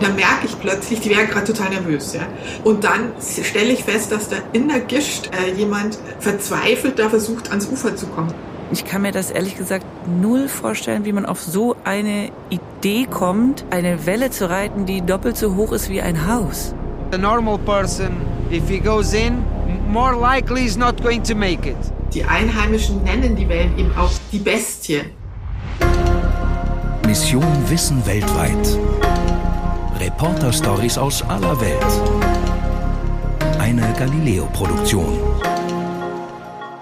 Und dann merke ich plötzlich, die wären gerade total nervös. Ja? Und dann stelle ich fest, dass da in der Gischt äh, jemand verzweifelt da versucht, ans Ufer zu kommen. Ich kann mir das ehrlich gesagt null vorstellen, wie man auf so eine Idee kommt, eine Welle zu reiten, die doppelt so hoch ist wie ein Haus. A normal person, if he goes in, more likely is not going to make it. Die Einheimischen nennen die Wellen eben auch die Bestie. Mission Wissen weltweit. Reporter-Stories aus aller Welt. Eine Galileo-Produktion.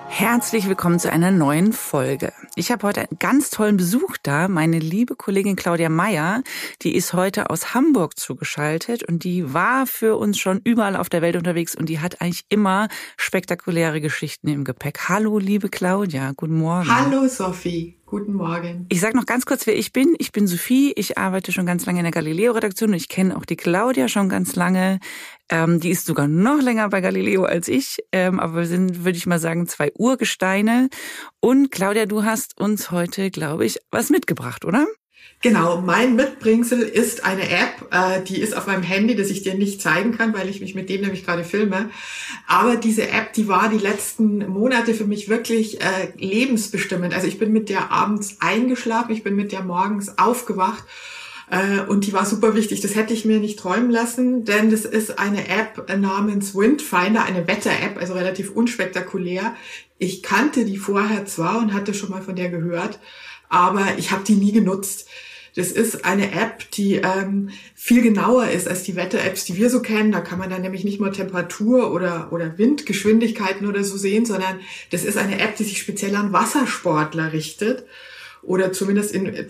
Herzlich willkommen zu einer neuen Folge. Ich habe heute einen ganz tollen Besuch da. Meine liebe Kollegin Claudia Meyer, die ist heute aus Hamburg zugeschaltet und die war für uns schon überall auf der Welt unterwegs und die hat eigentlich immer spektakuläre Geschichten im Gepäck. Hallo, liebe Claudia, guten Morgen. Hallo, Sophie. Guten Morgen. Ich sage noch ganz kurz, wer ich bin. Ich bin Sophie. Ich arbeite schon ganz lange in der Galileo-Redaktion und ich kenne auch die Claudia schon ganz lange. Ähm, die ist sogar noch länger bei Galileo als ich. Ähm, aber wir sind, würde ich mal sagen, zwei Urgesteine. Und Claudia, du hast uns heute, glaube ich, was mitgebracht, oder? Genau, mein Mitbringsel ist eine App, äh, die ist auf meinem Handy, das ich dir nicht zeigen kann, weil ich mich mit dem nämlich gerade filme. Aber diese App, die war die letzten Monate für mich wirklich äh, lebensbestimmend. Also ich bin mit der abends eingeschlafen, ich bin mit der morgens aufgewacht äh, und die war super wichtig. Das hätte ich mir nicht träumen lassen, denn das ist eine App namens Windfinder, eine Wetter-App, also relativ unspektakulär. Ich kannte die vorher zwar und hatte schon mal von der gehört, aber ich habe die nie genutzt. Das ist eine App, die ähm, viel genauer ist als die Wetter-Apps, die wir so kennen. Da kann man dann nämlich nicht nur Temperatur oder, oder Windgeschwindigkeiten oder so sehen, sondern das ist eine App, die sich speziell an Wassersportler richtet oder zumindest in, äh,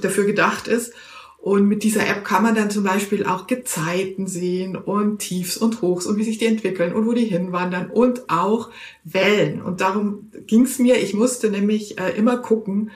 dafür gedacht ist. Und mit dieser App kann man dann zum Beispiel auch Gezeiten sehen und Tiefs und Hochs und wie sich die entwickeln und wo die hinwandern und auch Wellen. Und darum ging es mir. Ich musste nämlich äh, immer gucken,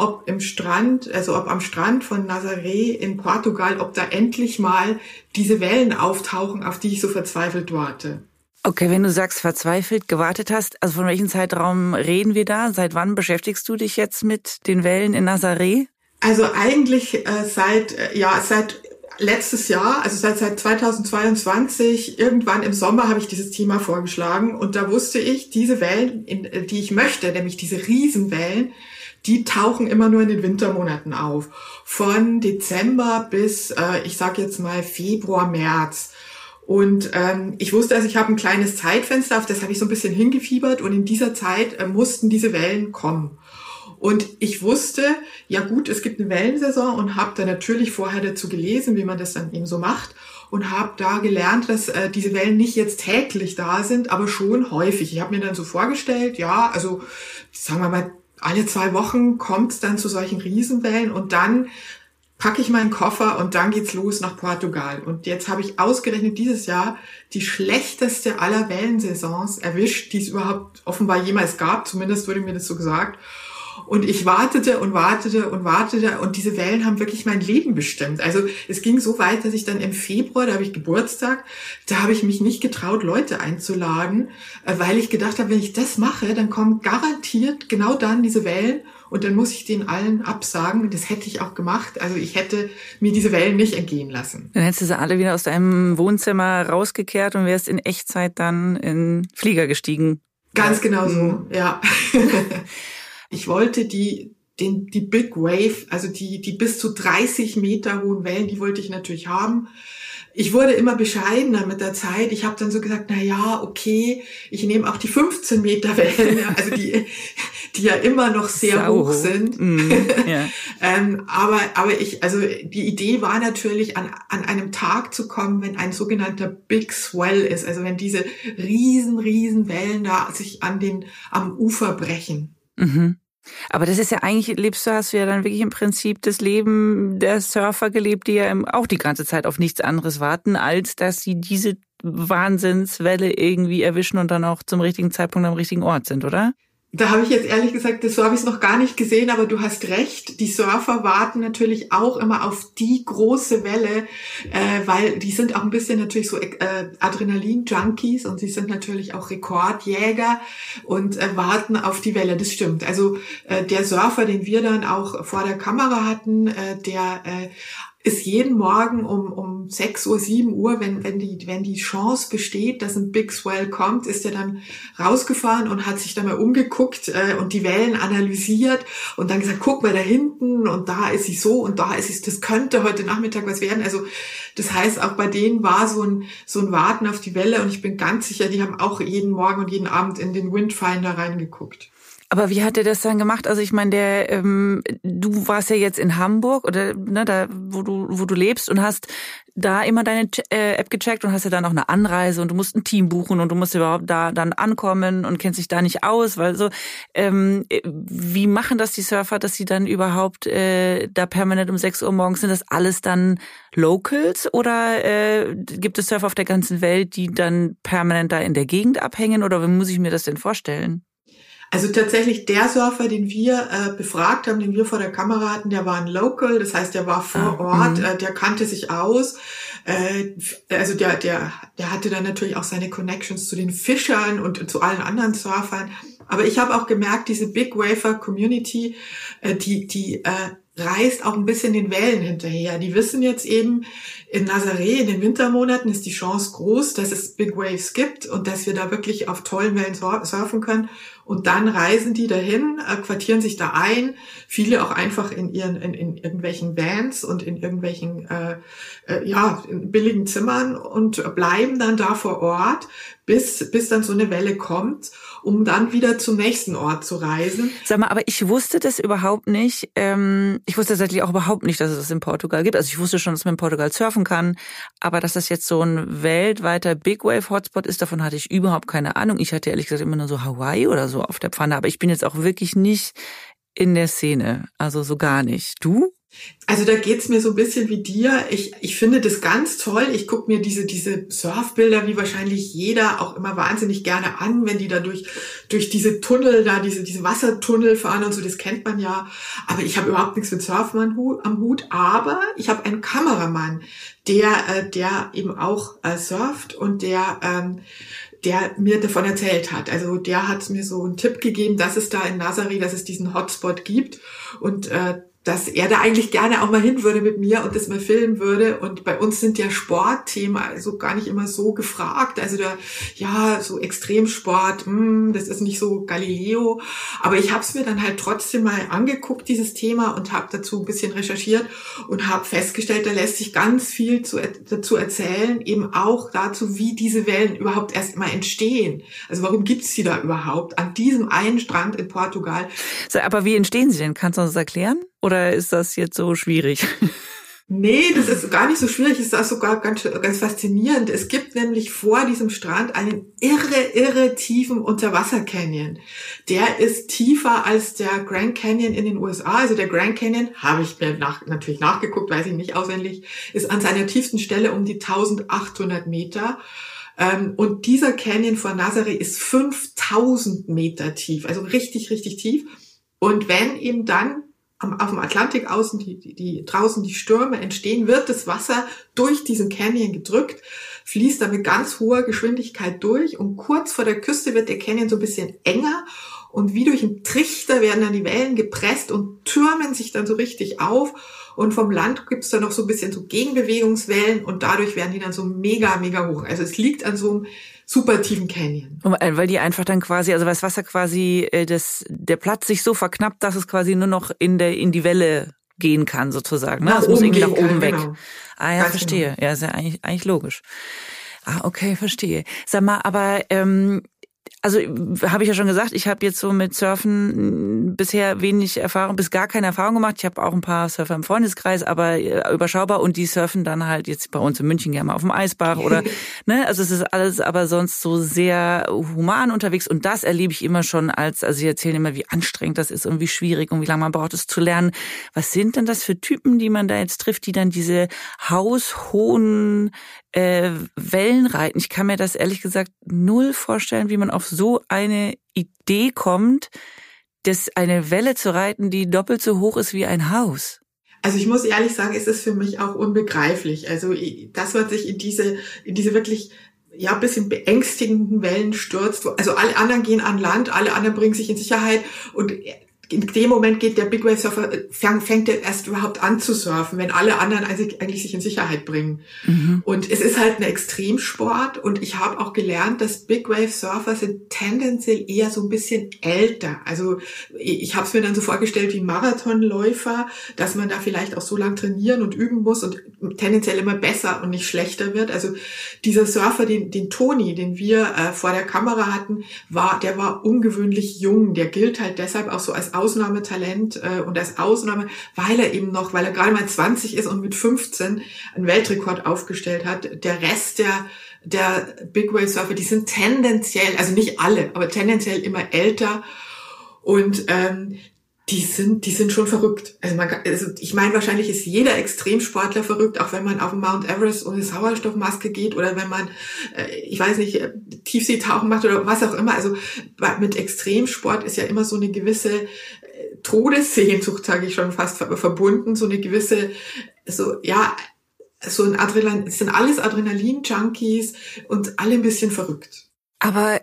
ob im Strand, also ob am Strand von Nazaré in Portugal, ob da endlich mal diese Wellen auftauchen, auf die ich so verzweifelt warte. Okay, wenn du sagst verzweifelt gewartet hast, also von welchem Zeitraum reden wir da? Seit wann beschäftigst du dich jetzt mit den Wellen in Nazaré? Also eigentlich äh, seit äh, ja seit letztes Jahr, also seit, seit 2022, irgendwann im Sommer habe ich dieses Thema vorgeschlagen und da wusste ich, diese Wellen, in, äh, die ich möchte, nämlich diese Riesenwellen, die tauchen immer nur in den Wintermonaten auf. Von Dezember bis, äh, ich sage jetzt mal, Februar, März. Und ähm, ich wusste, also ich habe ein kleines Zeitfenster, auf das habe ich so ein bisschen hingefiebert und in dieser Zeit äh, mussten diese Wellen kommen. Und ich wusste, ja gut, es gibt eine Wellensaison und habe da natürlich vorher dazu gelesen, wie man das dann eben so macht und habe da gelernt, dass äh, diese Wellen nicht jetzt täglich da sind, aber schon häufig. Ich habe mir dann so vorgestellt, ja, also sagen wir mal alle zwei Wochen kommt es dann zu solchen Riesenwellen und dann packe ich meinen Koffer und dann geht's los nach Portugal. Und jetzt habe ich ausgerechnet dieses Jahr die schlechteste aller Wellensaisons erwischt, die es überhaupt offenbar jemals gab. Zumindest wurde mir das so gesagt. Und ich wartete und wartete und wartete und diese Wellen haben wirklich mein Leben bestimmt. Also es ging so weit, dass ich dann im Februar, da habe ich Geburtstag, da habe ich mich nicht getraut, Leute einzuladen, äh, weil ich gedacht habe, wenn ich das mache, dann kommen garantiert genau dann diese Wellen und dann muss ich den allen absagen. Das hätte ich auch gemacht. Also ich hätte mir diese Wellen nicht entgehen lassen. Dann hättest du sie alle wieder aus deinem Wohnzimmer rausgekehrt und wärst in Echtzeit dann in Flieger gestiegen. Ganz genau so, mhm. ja. Ich wollte die, den, die Big Wave, also die, die bis zu 30 Meter hohen Wellen, die wollte ich natürlich haben. Ich wurde immer bescheidener mit der Zeit. Ich habe dann so gesagt, na ja, okay, ich nehme auch die 15 Meter Wellen, also die, die ja immer noch sehr Sau. hoch sind. Mm, yeah. ähm, aber, aber ich, also die Idee war natürlich, an, an einem Tag zu kommen, wenn ein sogenannter Big Swell ist, also wenn diese riesen, riesen Wellen da sich an den, am Ufer brechen. Mhm. Aber das ist ja eigentlich, lebst du, hast du ja dann wirklich im Prinzip das Leben der Surfer gelebt, die ja auch die ganze Zeit auf nichts anderes warten, als dass sie diese Wahnsinnswelle irgendwie erwischen und dann auch zum richtigen Zeitpunkt am richtigen Ort sind, oder? Da habe ich jetzt ehrlich gesagt, so habe ich es noch gar nicht gesehen, aber du hast recht. Die Surfer warten natürlich auch immer auf die große Welle, äh, weil die sind auch ein bisschen natürlich so äh, Adrenalin-Junkies und sie sind natürlich auch Rekordjäger und äh, warten auf die Welle. Das stimmt. Also äh, der Surfer, den wir dann auch vor der Kamera hatten, äh, der äh, ist jeden Morgen um, um 6 Uhr, 7 Uhr, wenn, wenn, die, wenn die Chance besteht, dass ein Big Swell kommt, ist er dann rausgefahren und hat sich dann mal umgeguckt äh, und die Wellen analysiert und dann gesagt, guck mal da hinten und da ist sie so und da ist sie, das könnte heute Nachmittag was werden. Also das heißt, auch bei denen war so ein, so ein Warten auf die Welle und ich bin ganz sicher, die haben auch jeden Morgen und jeden Abend in den Windfinder reingeguckt. Aber wie hat er das dann gemacht? Also ich meine, der, ähm, du warst ja jetzt in Hamburg oder ne, da, wo du, wo du lebst und hast da immer deine äh, App gecheckt und hast ja dann auch eine Anreise und du musst ein Team buchen und du musst überhaupt da dann ankommen und kennst dich da nicht aus, weil so ähm, wie machen das die Surfer, dass sie dann überhaupt äh, da permanent um 6 Uhr morgens sind das alles dann Locals oder äh, gibt es Surfer auf der ganzen Welt, die dann permanent da in der Gegend abhängen oder wie muss ich mir das denn vorstellen? Also tatsächlich der Surfer, den wir äh, befragt haben, den wir vor der Kamera hatten, der war ein Local, das heißt, der war vor ah, Ort, mhm. äh, der kannte sich aus. Äh, also der, der, der hatte dann natürlich auch seine Connections zu den Fischern und zu allen anderen Surfern. Aber ich habe auch gemerkt, diese Big Wafer Community, äh, die, die äh, reist auch ein bisschen den Wellen hinterher. Die wissen jetzt eben, in Nazaré in den Wintermonaten ist die Chance groß, dass es Big Waves gibt und dass wir da wirklich auf tollen Wellen surfen können. Und dann reisen die dahin, äh, quartieren sich da ein, viele auch einfach in ihren in, in irgendwelchen Vans und in irgendwelchen äh, äh, ja in billigen Zimmern und bleiben dann da vor Ort, bis bis dann so eine Welle kommt, um dann wieder zum nächsten Ort zu reisen. Sag mal, aber ich wusste das überhaupt nicht. Ähm, ich wusste tatsächlich auch überhaupt nicht, dass es das in Portugal gibt. Also ich wusste schon, dass man in Portugal surfen kann, aber dass das jetzt so ein weltweiter Big Wave Hotspot ist, davon hatte ich überhaupt keine Ahnung. Ich hatte ehrlich gesagt immer nur so Hawaii oder so auf der Pfanne, aber ich bin jetzt auch wirklich nicht in der Szene, also so gar nicht. Du? Also da geht's mir so ein bisschen wie dir. Ich, ich finde das ganz toll. Ich gucke mir diese, diese Surfbilder, wie wahrscheinlich jeder, auch immer wahnsinnig gerne an, wenn die da durch, durch diese Tunnel, da diese, diese Wassertunnel fahren und so, das kennt man ja. Aber ich habe überhaupt nichts mit Surfen am Hut. Aber ich habe einen Kameramann, der, äh, der eben auch äh, surft und der ähm, der mir davon erzählt hat. Also der hat mir so einen Tipp gegeben, dass es da in Nazari, dass es diesen Hotspot gibt. Und äh, dass er da eigentlich gerne auch mal hin würde mit mir und das mal filmen würde. Und bei uns sind ja Sportthemen also gar nicht immer so gefragt. Also da, ja, so Extremsport, mh, hm, das ist nicht so Galileo. Aber ich habe es mir dann halt trotzdem mal angeguckt, dieses Thema, und habe dazu ein bisschen recherchiert und habe festgestellt, da lässt sich ganz viel zu, dazu erzählen, eben auch dazu, wie diese Wellen überhaupt erst mal entstehen. Also warum gibt's die da überhaupt an diesem einen Strand in Portugal? Aber wie entstehen sie denn? Kannst du uns das erklären? Oder ist das jetzt so schwierig? Nee, das ist gar nicht so schwierig, ist das sogar ganz, ganz faszinierend. Es gibt nämlich vor diesem Strand einen irre, irre tiefen Unterwassercanyon. Der ist tiefer als der Grand Canyon in den USA. Also der Grand Canyon, habe ich mir nach, natürlich nachgeguckt, weiß ich nicht auswendig, ist an seiner tiefsten Stelle um die 1800 Meter. Ähm, und dieser Canyon vor Nazaré ist 5000 Meter tief, also richtig, richtig tief. Und wenn eben dann am, auf dem Atlantik außen, die, die, die, draußen die Stürme entstehen, wird das Wasser durch diesen Canyon gedrückt, fließt da mit ganz hoher Geschwindigkeit durch und kurz vor der Küste wird der Canyon so ein bisschen enger und wie durch einen Trichter werden dann die Wellen gepresst und türmen sich dann so richtig auf und vom Land gibt's dann noch so ein bisschen so Gegenbewegungswellen und dadurch werden die dann so mega, mega hoch. Also es liegt an so einem super tiefen Canyon. Äh, weil die einfach dann quasi, also weil das Wasser quasi, äh, das, der Platz sich so verknappt, dass es quasi nur noch in der, in die Welle gehen kann sozusagen. Ne? Es muss irgendwie nach oben kann, weg. Genau. Ah ja, Ganz verstehe. Genau. Ja, ist ja eigentlich, eigentlich logisch. Ah, okay, verstehe. Sag mal, aber ähm, also habe ich ja schon gesagt, ich habe jetzt so mit Surfen bisher wenig Erfahrung, bis gar keine Erfahrung gemacht. Ich habe auch ein paar Surfer im Freundeskreis, aber äh, überschaubar und die surfen dann halt jetzt bei uns in München gerne mal auf dem Eisbach oder ne, also es ist alles aber sonst so sehr human unterwegs und das erlebe ich immer schon als also sie erzählen immer, wie anstrengend das ist und wie schwierig und wie lange man braucht es zu lernen. Was sind denn das für Typen, die man da jetzt trifft, die dann diese haushohen äh, Wellen reiten. Ich kann mir das ehrlich gesagt null vorstellen, wie man auf so eine Idee kommt, dass eine Welle zu reiten, die doppelt so hoch ist wie ein Haus. Also ich muss ehrlich sagen, ist es für mich auch unbegreiflich. Also das, was sich in diese, in diese wirklich ja, bisschen beängstigenden Wellen stürzt. Also alle anderen gehen an Land, alle anderen bringen sich in Sicherheit und in dem Moment geht der Big Wave Surfer, fängt er erst überhaupt an zu surfen, wenn alle anderen eigentlich sich in Sicherheit bringen. Mhm. Und es ist halt ein Extremsport und ich habe auch gelernt, dass Big Wave Surfer sind tendenziell eher so ein bisschen älter. Also ich habe es mir dann so vorgestellt wie Marathonläufer, dass man da vielleicht auch so lang trainieren und üben muss und tendenziell immer besser und nicht schlechter wird. Also dieser Surfer, den, den Toni, den wir äh, vor der Kamera hatten, war, der war ungewöhnlich jung. Der gilt halt deshalb auch so als Ausnahmetalent äh, und als Ausnahme, weil er eben noch, weil er gerade mal 20 ist und mit 15 einen Weltrekord aufgestellt hat. Der Rest der der Big Wave Surfer, die sind tendenziell, also nicht alle, aber tendenziell immer älter und ähm, die sind, die sind schon verrückt. Also man also ich meine, wahrscheinlich ist jeder Extremsportler verrückt, auch wenn man auf den Mount Everest ohne Sauerstoffmaske geht oder wenn man, äh, ich weiß nicht, äh, Tiefseetauchen macht oder was auch immer. Also mit Extremsport ist ja immer so eine gewisse äh, Todessehnsucht, sage ich schon fast, verbunden, so eine gewisse, so, ja, so ein Adrenalin, es sind alles Adrenalin-Junkies und alle ein bisschen verrückt. Aber,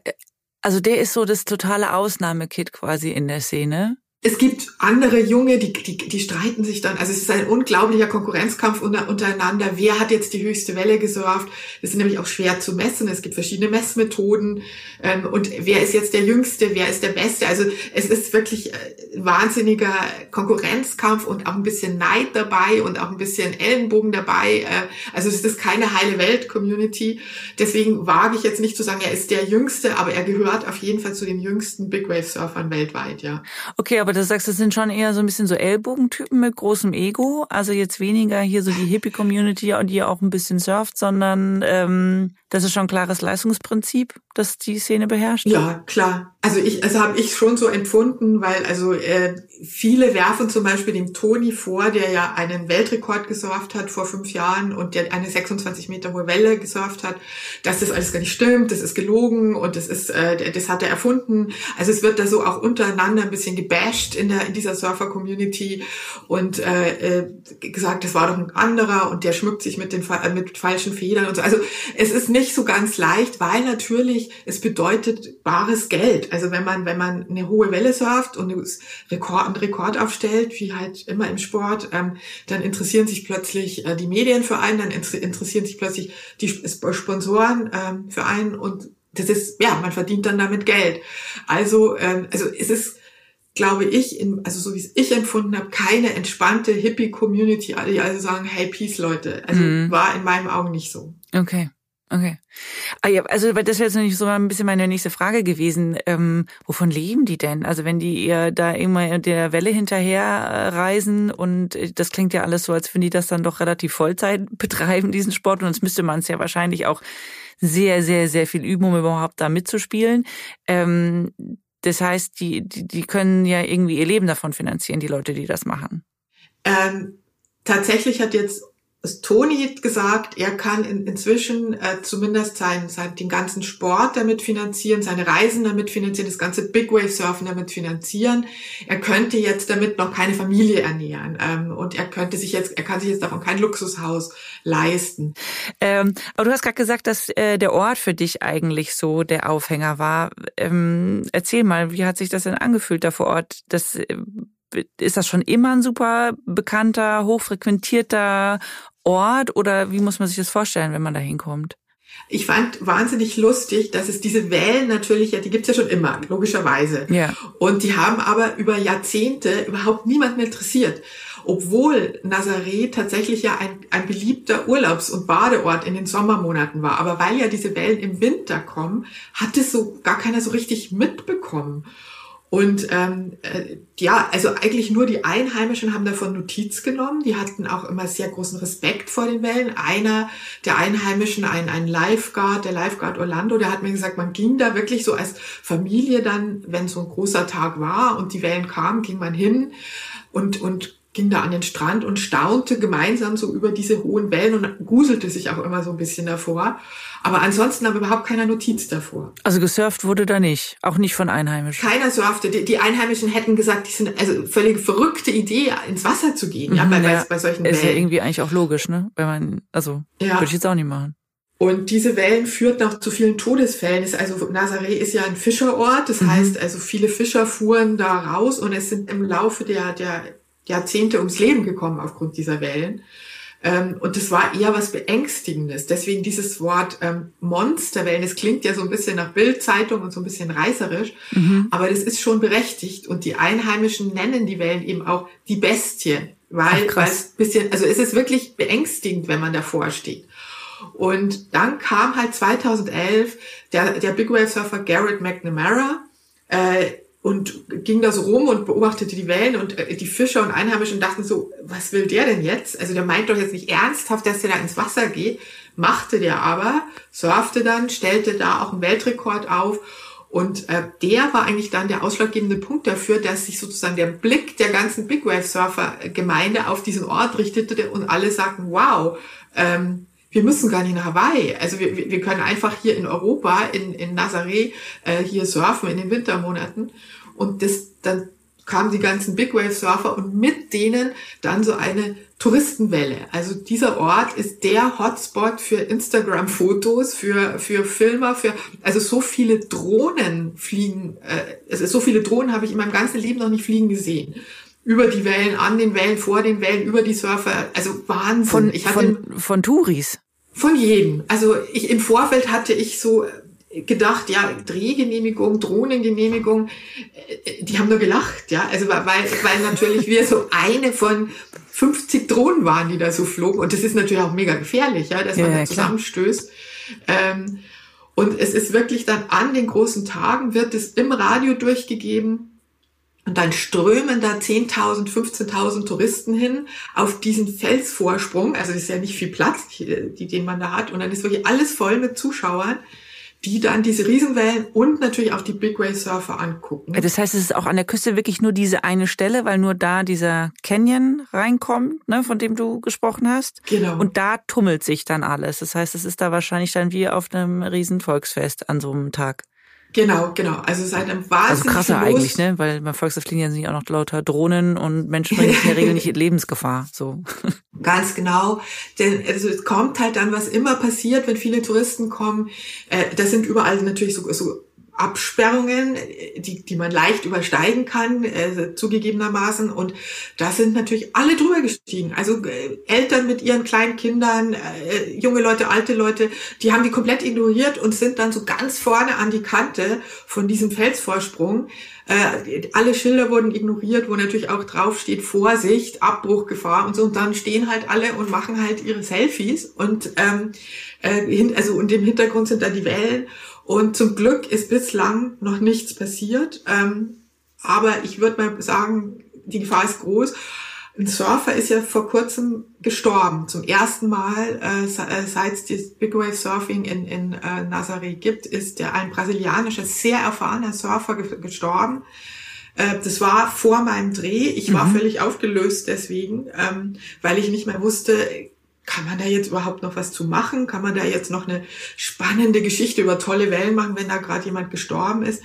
also der ist so das totale Ausnahmekit quasi in der Szene es gibt andere Junge, die, die, die streiten sich dann. Also es ist ein unglaublicher Konkurrenzkampf unter, untereinander. Wer hat jetzt die höchste Welle gesurft? Das ist nämlich auch schwer zu messen. Es gibt verschiedene Messmethoden. Ähm, und wer ist jetzt der Jüngste? Wer ist der Beste? Also es ist wirklich ein äh, wahnsinniger Konkurrenzkampf und auch ein bisschen Neid dabei und auch ein bisschen Ellenbogen dabei. Äh, also es ist keine heile Welt-Community. Deswegen wage ich jetzt nicht zu sagen, er ist der Jüngste, aber er gehört auf jeden Fall zu den jüngsten Big Wave Surfern weltweit, ja. Okay, aber du sagst, das sind schon eher so ein bisschen so Ellbogentypen mit großem Ego. Also jetzt weniger hier so die Hippie-Community, die auch ein bisschen surft, sondern ähm, das ist schon ein klares Leistungsprinzip, das die Szene beherrscht. Ja, klar. Also ich, also habe ich schon so empfunden, weil also äh, viele werfen zum Beispiel dem Toni vor, der ja einen Weltrekord gesurft hat vor fünf Jahren und der eine 26 Meter hohe Welle gesurft hat, dass das alles gar nicht stimmt, das ist gelogen und das ist, äh, das hat er erfunden. Also es wird da so auch untereinander ein bisschen gebasht in der in dieser Surfer-Community und äh, äh, gesagt, das war doch ein anderer und der schmückt sich mit den äh, mit falschen Federn und so. Also es ist nicht so ganz leicht, weil natürlich es bedeutet bares Geld. Also wenn man, wenn man eine hohe Welle surft und Rekord, einen Rekord aufstellt, wie halt immer im Sport, ähm, dann interessieren sich plötzlich äh, die Medien für einen, dann interessieren sich plötzlich die Sponsoren ähm, für einen und das ist, ja, man verdient dann damit Geld. Also, ähm, also es ist, glaube ich, in, also so wie es ich empfunden habe, keine entspannte Hippie-Community, die also sagen, hey, Peace, Leute. Also mhm. war in meinen Augen nicht so. Okay. Okay. Ah, ja, also das wäre jetzt nicht so ein bisschen meine nächste Frage gewesen. Ähm, wovon leben die denn? Also wenn die ihr da immer der Welle hinterher äh, reisen und äh, das klingt ja alles so, als wenn die das dann doch relativ Vollzeit betreiben, diesen Sport. Und sonst müsste man es ja wahrscheinlich auch sehr, sehr, sehr viel üben, um überhaupt da mitzuspielen. Ähm, das heißt, die, die, die können ja irgendwie ihr Leben davon finanzieren, die Leute, die das machen. Ähm, tatsächlich hat jetzt Toni gesagt, er kann in, inzwischen äh, zumindest sein, sein, den ganzen Sport damit finanzieren, seine Reisen damit finanzieren, das ganze Big Wave Surfen damit finanzieren. Er könnte jetzt damit noch keine Familie ernähren ähm, und er könnte sich jetzt, er kann sich jetzt davon kein Luxushaus leisten. Ähm, aber du hast gerade gesagt, dass äh, der Ort für dich eigentlich so der Aufhänger war. Ähm, erzähl mal, wie hat sich das denn angefühlt da vor Ort? Das äh, ist das schon immer ein super bekannter, hochfrequentierter Ort oder wie muss man sich das vorstellen, wenn man da hinkommt? Ich fand wahnsinnig lustig, dass es diese Wellen natürlich, ja, die gibt's ja schon immer, logischerweise. Ja. Und die haben aber über Jahrzehnte überhaupt niemanden interessiert. Obwohl Nazareth tatsächlich ja ein, ein beliebter Urlaubs- und Badeort in den Sommermonaten war. Aber weil ja diese Wellen im Winter kommen, hat es so gar keiner so richtig mitbekommen. Und ähm, äh, ja, also eigentlich nur die Einheimischen haben davon Notiz genommen. Die hatten auch immer sehr großen Respekt vor den Wellen. Einer der Einheimischen, ein, ein Lifeguard, der Lifeguard Orlando, der hat mir gesagt, man ging da wirklich so als Familie dann, wenn so ein großer Tag war und die Wellen kamen, ging man hin und, und da an den Strand und staunte gemeinsam so über diese hohen Wellen und guselte sich auch immer so ein bisschen davor. Aber ansonsten habe überhaupt keiner Notiz davor. Also gesurft wurde da nicht, auch nicht von Einheimischen. Keiner surfte. Die, die Einheimischen hätten gesagt, die sind also völlig verrückte Idee, ins Wasser zu gehen, ja, bei, ja, bei, bei solchen Ist Wellen. ja irgendwie eigentlich auch logisch, ne? Wenn man, also ja. würde ich jetzt auch nicht machen. Und diese Wellen führten auch zu vielen Todesfällen. Also Nazaré ist ja ein Fischerort, das mhm. heißt also viele Fischer fuhren da raus und es sind im Laufe der, der Jahrzehnte ums Leben gekommen aufgrund dieser Wellen. Ähm, und das war eher was Beängstigendes. Deswegen dieses Wort ähm, Monsterwellen, das klingt ja so ein bisschen nach Bildzeitung und so ein bisschen reißerisch, mhm. aber das ist schon berechtigt. Und die Einheimischen nennen die Wellen eben auch die Bestie, weil, weil es bisschen, also es ist wirklich beängstigend, wenn man davor steht. Und dann kam halt 2011 der, der Big Wave Surfer Garrett McNamara, äh, und ging da so rum und beobachtete die Wellen und äh, die Fischer und Einheimischen dachten so, was will der denn jetzt? Also der meint doch jetzt nicht ernsthaft, dass der da ins Wasser geht, machte der aber, surfte dann, stellte da auch einen Weltrekord auf und äh, der war eigentlich dann der ausschlaggebende Punkt dafür, dass sich sozusagen der Blick der ganzen Big Wave Surfer Gemeinde auf diesen Ort richtete und alle sagten, wow, ähm, wir müssen gar nicht nach Hawaii. Also wir, wir können einfach hier in Europa, in, in Nazaré, äh, hier surfen in den Wintermonaten. Und das, dann kamen die ganzen Big Wave Surfer und mit denen dann so eine Touristenwelle. Also dieser Ort ist der Hotspot für Instagram Fotos, für, für Filmer, für, also so viele Drohnen fliegen, äh, also so viele Drohnen habe ich in meinem ganzen Leben noch nicht fliegen gesehen. Über die Wellen, an den Wellen, vor den Wellen, über die Surfer, also Wahnsinn. Von, ich hatte von, von Touris? Von jedem. Also ich, im Vorfeld hatte ich so gedacht, ja, Drehgenehmigung, Drohnengenehmigung, äh, die haben nur gelacht, ja, also weil, weil natürlich wir so eine von 50 Drohnen waren, die da so flogen und das ist natürlich auch mega gefährlich, ja, dass man ja, da zusammenstößt. Ähm, und es ist wirklich dann an den großen Tagen wird es im Radio durchgegeben, und dann strömen da 10.000, 15.000 Touristen hin auf diesen Felsvorsprung. Also das ist ja nicht viel Platz, die, den man da hat. Und dann ist wirklich alles voll mit Zuschauern die dann diese Riesenwellen und natürlich auch die Big Wave Surfer angucken. Das heißt, es ist auch an der Küste wirklich nur diese eine Stelle, weil nur da dieser Canyon reinkommt, ne, von dem du gesprochen hast. Genau. Und da tummelt sich dann alles. Das heißt, es ist da wahrscheinlich dann wie auf einem Riesenvolksfest an so einem Tag. Genau, genau. Also seit einem wahnsinnig Also krasser eigentlich, ne? Weil beim Volksfestlinien sind ja auch noch lauter Drohnen und Menschen bringen in der Regel nicht in Lebensgefahr. So. Ganz genau. Denn also es kommt halt dann, was immer passiert, wenn viele Touristen kommen. Äh, das sind überall natürlich so, so Absperrungen, die, die man leicht übersteigen kann, äh, zugegebenermaßen. Und da sind natürlich alle drüber gestiegen. Also äh, Eltern mit ihren kleinen Kindern, äh, junge Leute, alte Leute, die haben die komplett ignoriert und sind dann so ganz vorne an die Kante von diesem Felsvorsprung. Äh, alle Schilder wurden ignoriert, wo natürlich auch drauf steht Vorsicht, Abbruchgefahr und so. Und dann stehen halt alle und machen halt ihre Selfies. Und ähm, äh, also und im Hintergrund sind da die Wellen. Und zum Glück ist bislang noch nichts passiert. Ähm, aber ich würde mal sagen, die Gefahr ist groß. Ein Surfer ist ja vor kurzem gestorben. Zum ersten Mal, äh, äh seit es das Big Wave Surfing in, in äh, Nazaré gibt, ist der ein brasilianischer, sehr erfahrener Surfer gestorben. Äh, das war vor meinem Dreh. Ich war mhm. völlig aufgelöst deswegen, ähm, weil ich nicht mehr wusste, kann man da jetzt überhaupt noch was zu machen? Kann man da jetzt noch eine spannende Geschichte über tolle Wellen machen, wenn da gerade jemand gestorben ist?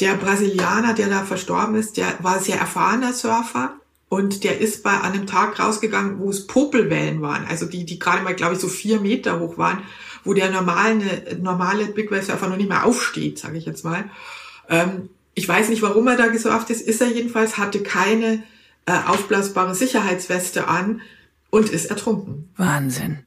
Der Brasilianer, der da verstorben ist, der war sehr erfahrener Surfer und der ist bei einem Tag rausgegangen, wo es Popelwellen waren, also die, die gerade mal, glaube ich, so vier Meter hoch waren, wo der normale, normale Big Wave Surfer noch nicht mehr aufsteht, sage ich jetzt mal. Ähm, ich weiß nicht, warum er da gesurft ist, ist er jedenfalls, hatte keine äh, aufblasbare Sicherheitsweste an und ist ertrunken. Wahnsinn.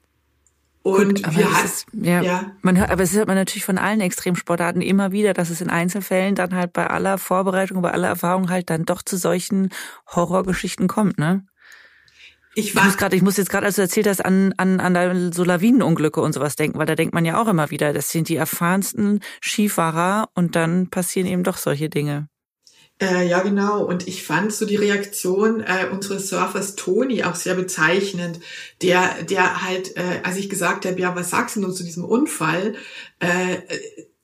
Und Gut, wir hatten, ja, ja. Man hört, aber es hört man natürlich von allen Extremsportarten immer wieder, dass es in Einzelfällen dann halt bei aller Vorbereitung, bei aller Erfahrung halt dann doch zu solchen Horrorgeschichten kommt, ne? Ich, ich muss gerade, ich muss jetzt gerade, als du erzählt hast, an, an, an so Lawinenunglücke und sowas denken, weil da denkt man ja auch immer wieder, das sind die erfahrensten Skifahrer und dann passieren eben doch solche Dinge. Äh, ja, genau. Und ich fand so die Reaktion äh, unseres Surfers Toni auch sehr bezeichnend, der, der halt, äh, als ich gesagt habe, ja, was sagst du zu diesem Unfall, äh,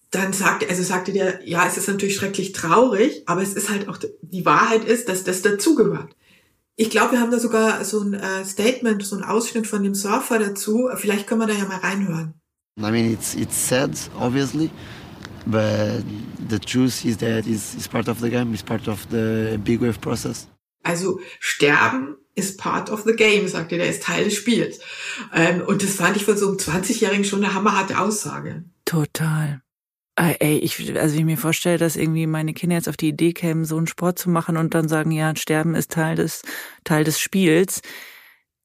dann sagte, also sagte der, ja, es ist natürlich schrecklich traurig, aber es ist halt auch, die Wahrheit ist, dass das dazugehört. Ich glaube, wir haben da sogar so ein äh, Statement, so ein Ausschnitt von dem Surfer dazu. Vielleicht können wir da ja mal reinhören. I mean, it's, it's sad, obviously. But the truth is that it's, it's part of the game, it's part of the big wave process. Also sterben ist part of the game, sagte der ist Teil des Spiels. Ähm, und das fand ich von so einem 20-Jährigen schon eine hammerharte Aussage. Total. Äh, ey, ich, also ich mir vorstelle, dass irgendwie meine Kinder jetzt auf die Idee kämen, so einen Sport zu machen und dann sagen, ja, Sterben ist Teil des, Teil des Spiels.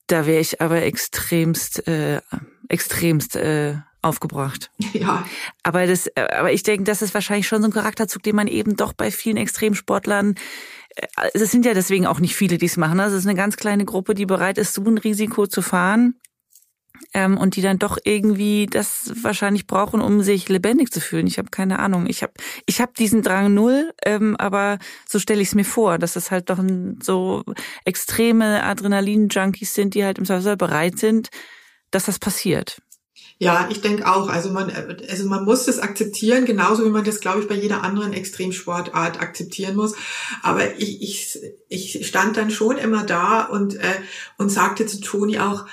Da wäre ich aber extremst, äh, extremst äh, aufgebracht. Ja. Aber das, äh, aber ich denke, das ist wahrscheinlich schon so ein Charakterzug, den man eben doch bei vielen Extremsportlern äh, es sind ja deswegen auch nicht viele, die es machen. Es ist eine ganz kleine Gruppe, die bereit ist, so ein Risiko zu fahren ähm, und die dann doch irgendwie das wahrscheinlich brauchen, um sich lebendig zu fühlen. Ich habe keine Ahnung. Ich habe ich hab diesen Drang null, ähm, aber so stelle ich es mir vor, dass es halt doch so extreme Adrenalin-Junkies sind, die halt im Zweifelsfall bereit sind, dass das passiert. Ja, ich denke auch. Also man, also man muss das akzeptieren, genauso wie man das, glaube ich, bei jeder anderen Extremsportart akzeptieren muss. Aber ich, ich, ich stand dann schon immer da und, äh, und sagte zu Toni auch,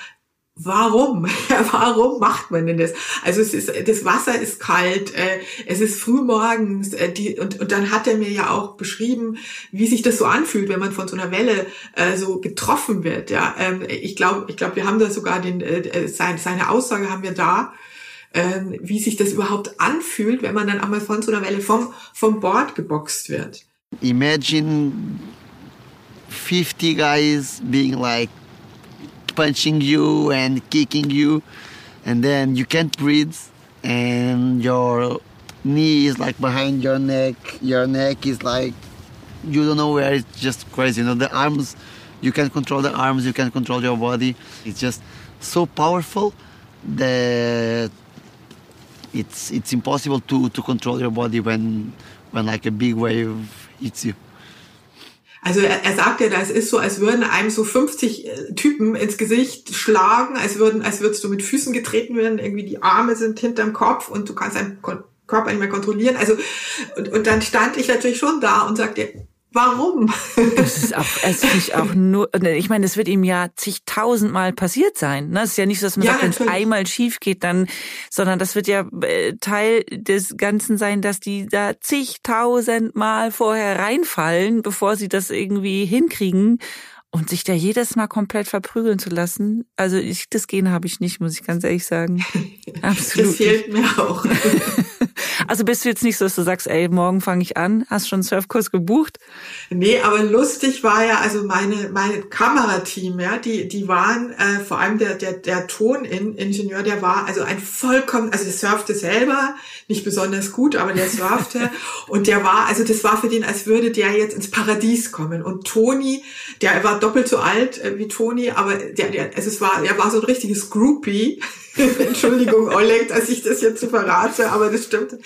Warum? Warum macht man denn das? Also es ist, das Wasser ist kalt, äh, es ist frühmorgens, äh, die, und, und dann hat er mir ja auch beschrieben, wie sich das so anfühlt, wenn man von so einer Welle äh, so getroffen wird. Ja, ähm, ich glaube, ich glaube, wir haben da sogar den, äh, äh seine, seine Aussage haben wir da, äh, wie sich das überhaupt anfühlt, wenn man dann einmal von so einer Welle vom, vom Bord geboxt wird. Imagine 50 guys being like punching you and kicking you, and then you can't breathe, and your knee is like behind your neck. Your neck is like you don't know where. It's just crazy. You know the arms. You can't control the arms. You can't control your body. It's just so powerful that it's it's impossible to to control your body when when like a big wave hits you. Also er, er sagt ja, das ist so, als würden einem so 50 äh, Typen ins Gesicht schlagen, als würden, als würdest du mit Füßen getreten werden, irgendwie die Arme sind hinterm Kopf und du kannst deinen Körper nicht mehr kontrollieren. Also und, und dann stand ich natürlich schon da und sagte, Warum? Das ist auch, es ist auch nur, ne, ich meine, es wird ihm ja zigtausendmal passiert sein. Ne? Es ist ja nicht so, dass man ja, sagt, wenn es einmal schief geht, dann, sondern das wird ja äh, Teil des Ganzen sein, dass die da zigtausendmal vorher reinfallen, bevor sie das irgendwie hinkriegen. Und sich da jedes Mal komplett verprügeln zu lassen, also ich, das Gehen habe ich nicht, muss ich ganz ehrlich sagen. Absolut. Das fehlt mir auch. Also bist du jetzt nicht so, dass du sagst, ey, morgen fange ich an, hast schon einen Surfkurs gebucht? Nee, aber lustig war ja, also meine, mein Kamerateam, ja, die, die waren, äh, vor allem der, der, der Toningenieur, der war also ein vollkommen, also der surfte selber, nicht besonders gut, aber der surfte und der war, also das war für den, als würde der jetzt ins Paradies kommen und Toni, der war doppelt so alt äh, wie Toni, aber der, der, also es war, er war so ein richtiges Groupie Entschuldigung, Oleg, dass ich das jetzt so verrate, aber das stimmt.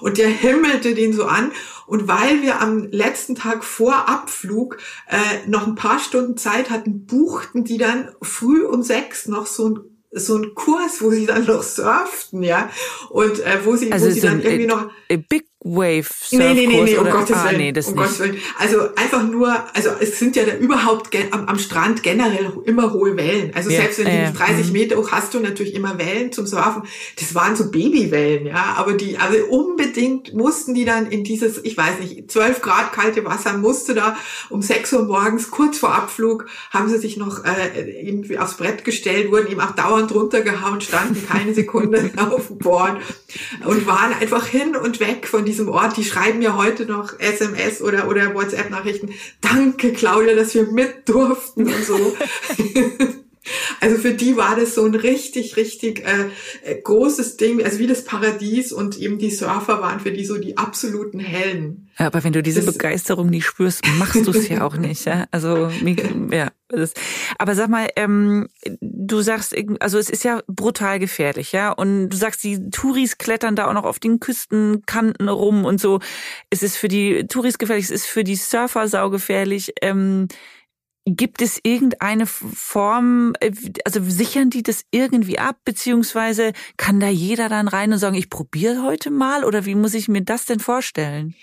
Und der himmelte den so an. Und weil wir am letzten Tag vor Abflug äh, noch ein paar Stunden Zeit hatten, buchten die dann früh um sechs noch so ein so ein Kurs, wo sie dann noch surften, ja, und äh, wo sie, also wo sie so dann irgendwie noch Big Wave Nee, nee, nee, nee, um oder? Gottes ah, Willen. Nee, das um nicht. Gottes Willen. Also einfach nur, also es sind ja da überhaupt am, am Strand generell immer hohe Wellen. Also ja, selbst wenn äh, du 30 Meter hoch hast du natürlich immer Wellen zum Surfen. Das waren so Babywellen, ja. Aber die, also unbedingt mussten die dann in dieses, ich weiß nicht, 12 Grad kalte Wasser musste da um 6 Uhr morgens, kurz vor Abflug, haben sie sich noch äh, irgendwie aufs Brett gestellt, wurden ihm auch dauernd runtergehauen, standen keine Sekunde auf dem Board und waren einfach hin und weg von diesem Ort. Die schreiben mir heute noch SMS oder, oder WhatsApp-Nachrichten. Danke, Claudia, dass wir mit durften und so. Also für die war das so ein richtig, richtig äh, äh, großes Ding, also wie das Paradies und eben die Surfer waren für die so die absoluten Helden. Ja, aber wenn du diese das, Begeisterung nicht spürst, machst du es ja auch nicht. Ja? Also ja. Das, aber sag mal, ähm, du sagst, also es ist ja brutal gefährlich, ja, und du sagst, die Touris klettern da auch noch auf den Küstenkanten rum und so. Es ist für die Touris gefährlich, es ist für die Surfer saugefährlich. Ähm, Gibt es irgendeine Form, äh, also sichern die das irgendwie ab, beziehungsweise kann da jeder dann rein und sagen, ich probiere heute mal oder wie muss ich mir das denn vorstellen?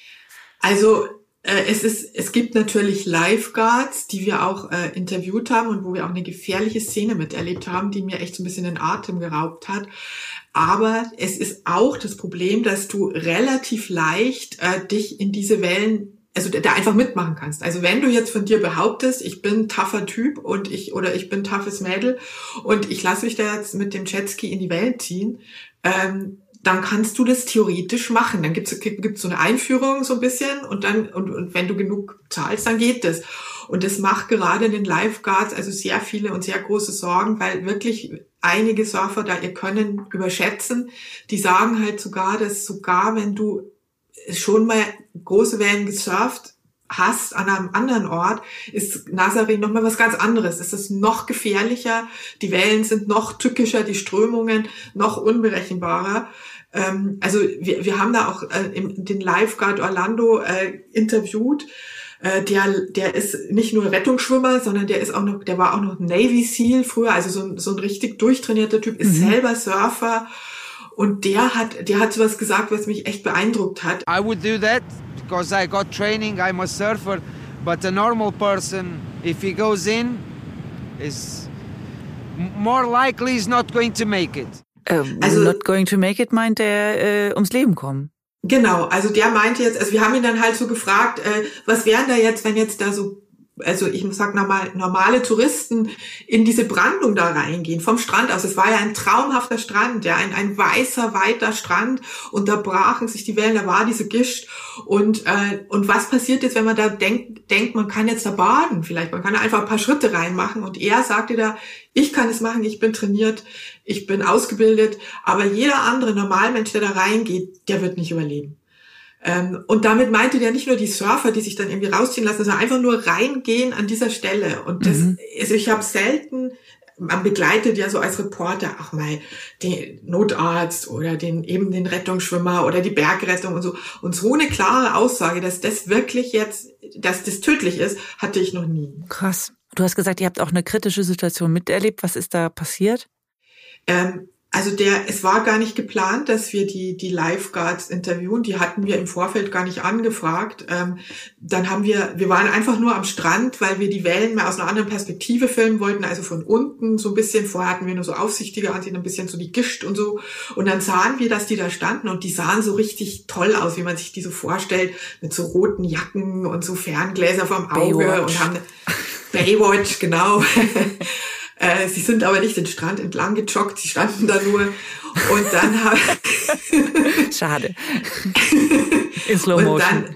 Also äh, es ist, es gibt natürlich Lifeguards, die wir auch äh, interviewt haben und wo wir auch eine gefährliche Szene miterlebt haben, die mir echt so ein bisschen den Atem geraubt hat. Aber es ist auch das Problem, dass du relativ leicht äh, dich in diese Wellen also da einfach mitmachen kannst. Also wenn du jetzt von dir behauptest, ich bin tougher Typ und ich oder ich bin toughes Mädel und ich lasse mich da jetzt mit dem Jetski in die Welt ziehen, ähm, dann kannst du das theoretisch machen. Dann gibt's gibt's so eine Einführung so ein bisschen und dann und, und wenn du genug zahlst, dann geht das. Und das macht gerade den Lifeguards also sehr viele und sehr große Sorgen, weil wirklich einige Surfer da ihr Können überschätzen. Die sagen halt sogar, dass sogar wenn du schon mal große Wellen gesurft hast an einem anderen Ort, ist Nazaré noch mal was ganz anderes. Es ist noch gefährlicher, die Wellen sind noch tückischer, die Strömungen noch unberechenbarer. Ähm, also wir, wir haben da auch äh, den Lifeguard Orlando äh, interviewt. Äh, der, der ist nicht nur Rettungsschwimmer, sondern der ist auch noch, der war auch noch Navy SEAL früher, also so ein, so ein richtig durchtrainierter Typ, ist mhm. selber Surfer und der hat, der hat sowas gesagt, was mich echt beeindruckt hat. I would do that because I got training, I'm a surfer, but a normal person, if he goes in, is more likely is not going to make it. Uh, also not going to make it meint er äh, ums Leben kommen. Genau, also der meinte jetzt, also wir haben ihn dann halt so gefragt, äh, was wären da jetzt, wenn jetzt da so also ich sag nochmal, normale Touristen in diese Brandung da reingehen, vom Strand aus. Es war ja ein traumhafter Strand, ja, ein, ein weißer, weiter Strand. Und da brachen sich die Wellen, da war diese Gischt. Und, äh, und was passiert jetzt, wenn man da denkt, denkt, man kann jetzt da baden vielleicht, man kann einfach ein paar Schritte reinmachen. Und er sagte da, ich kann es machen, ich bin trainiert, ich bin ausgebildet, aber jeder andere Normalmensch, der da reingeht, der wird nicht überleben. Ähm, und damit meinte der nicht nur die Surfer, die sich dann irgendwie rausziehen lassen, sondern einfach nur reingehen an dieser Stelle. Und das, mhm. also ich habe selten, man begleitet ja so als Reporter auch mal den Notarzt oder den eben den Rettungsschwimmer oder die Bergrettung und so. Und so eine klare Aussage, dass das wirklich jetzt, dass das tödlich ist, hatte ich noch nie. Krass. Du hast gesagt, ihr habt auch eine kritische Situation miterlebt. Was ist da passiert? Ähm, also der, es war gar nicht geplant, dass wir die, die Lifeguards interviewen. Die hatten wir im Vorfeld gar nicht angefragt. Ähm, dann haben wir, wir waren einfach nur am Strand, weil wir die Wellen mal aus einer anderen Perspektive filmen wollten, also von unten so ein bisschen. Vorher hatten wir nur so aufsichtige Ansichten, ein bisschen so die Gischt und so. Und dann sahen wir, dass die da standen und die sahen so richtig toll aus, wie man sich die so vorstellt, mit so roten Jacken und so Ferngläser vom Auge Baywatch. und haben Baywatch, genau. Äh, sie sind aber nicht den Strand entlang gejoggt, sie standen da nur und dann haben Schade. In Slow Motion. Und dann,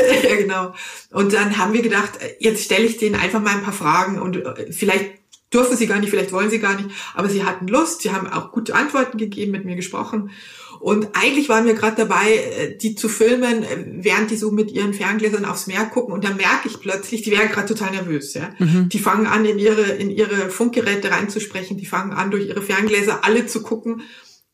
ja, genau. Und dann haben wir gedacht, jetzt stelle ich denen einfach mal ein paar Fragen und äh, vielleicht dürfen sie gar nicht, vielleicht wollen sie gar nicht, aber sie hatten Lust, sie haben auch gute Antworten gegeben, mit mir gesprochen. Und eigentlich waren wir gerade dabei, äh, die zu filmen, äh, während die so mit ihren Ferngläsern aufs Meer gucken. Und dann merke ich plötzlich, die werden gerade total nervös. Ja? Mhm. Die fangen an, in ihre, in ihre Funkgeräte reinzusprechen. Die fangen an, durch ihre Ferngläser alle zu gucken.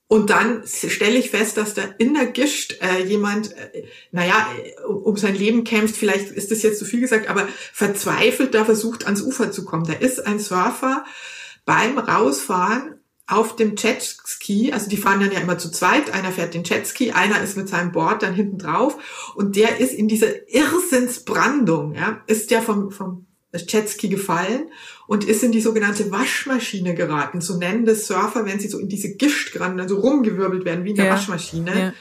Und dann stelle ich fest, dass da in der Gischt äh, jemand, äh, naja, um, um sein Leben kämpft, vielleicht ist das jetzt zu viel gesagt, aber verzweifelt da versucht, ans Ufer zu kommen. Da ist ein Surfer beim Rausfahren auf dem Jetski, also die fahren dann ja immer zu zweit, einer fährt den Jetski, einer ist mit seinem Board dann hinten drauf und der ist in dieser Irrsinnsbrandung, ja, ist der vom, vom Jetski gefallen und ist in die sogenannte Waschmaschine geraten. So nennen das Surfer, wenn sie so in diese Gischt geraten, also rumgewirbelt werden wie in der ja. Waschmaschine. Ja.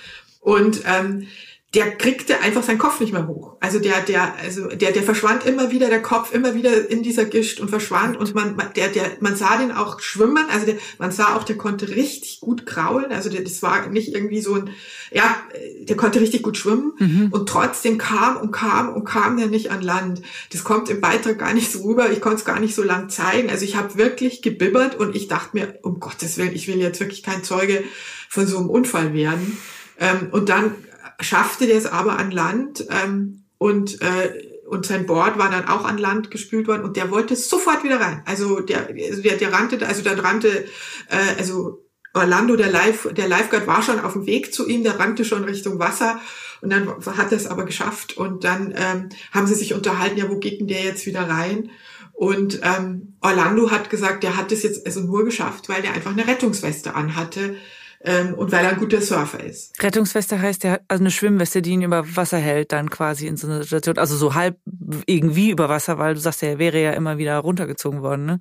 Und ähm, der kriegte einfach seinen Kopf nicht mehr hoch. Also der, der, also der, der verschwand immer wieder, der Kopf immer wieder in dieser Gischt und verschwand und man, der, der, man sah den auch schwimmen, also der, man sah auch, der konnte richtig gut kraulen, also der, das war nicht irgendwie so ein, ja, der konnte richtig gut schwimmen mhm. und trotzdem kam und kam und kam der nicht an Land. Das kommt im Beitrag gar nicht so rüber, ich konnte es gar nicht so lang zeigen, also ich habe wirklich gebibbert und ich dachte mir, um Gottes Willen, ich will jetzt wirklich kein Zeuge von so einem Unfall werden. Ähm, und dann schaffte der es aber an Land ähm, und äh, und sein Board war dann auch an Land gespült worden und der wollte sofort wieder rein. Also der also der, der rannte, also dann rannte äh, also Orlando, der Live, der Lifeguard war schon auf dem Weg zu ihm, der rannte schon Richtung Wasser und dann hat er es aber geschafft und dann ähm, haben sie sich unterhalten, ja, wo geht denn der jetzt wieder rein? Und ähm, Orlando hat gesagt, der hat es jetzt also nur geschafft, weil der einfach eine Rettungsweste anhatte ähm, und weil er ein guter Surfer ist. Rettungsweste heißt ja also eine Schwimmweste, die ihn über Wasser hält, dann quasi in so einer Situation, also so halb irgendwie über Wasser, weil du sagst, er wäre ja immer wieder runtergezogen worden, ne?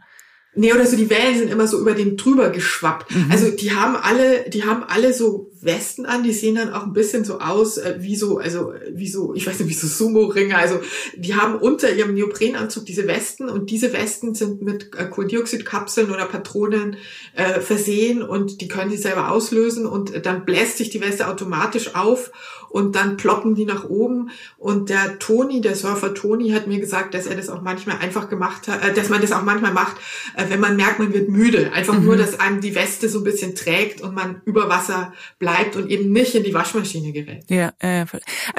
Nee, oder so die Wellen sind immer so über den drüber geschwappt. Mhm. Also die haben alle, die haben alle so Westen an, die sehen dann auch ein bisschen so aus, äh, wie so, also wie so, ich weiß nicht, wie so Sumo-Ringe. Also die haben unter ihrem Neoprenanzug diese Westen und diese Westen sind mit äh, Kohlendioxidkapseln oder Patronen äh, versehen und die können sie selber auslösen und dann bläst sich die Weste automatisch auf und dann ploppen die nach oben. Und der Toni, der Surfer Toni, hat mir gesagt, dass er das auch manchmal einfach gemacht hat, äh, dass man das auch manchmal macht, äh, wenn man merkt, man wird müde. Einfach mhm. nur, dass einem die Weste so ein bisschen trägt und man über Wasser bleibt und eben nicht in die Waschmaschine gerät. Ja, äh,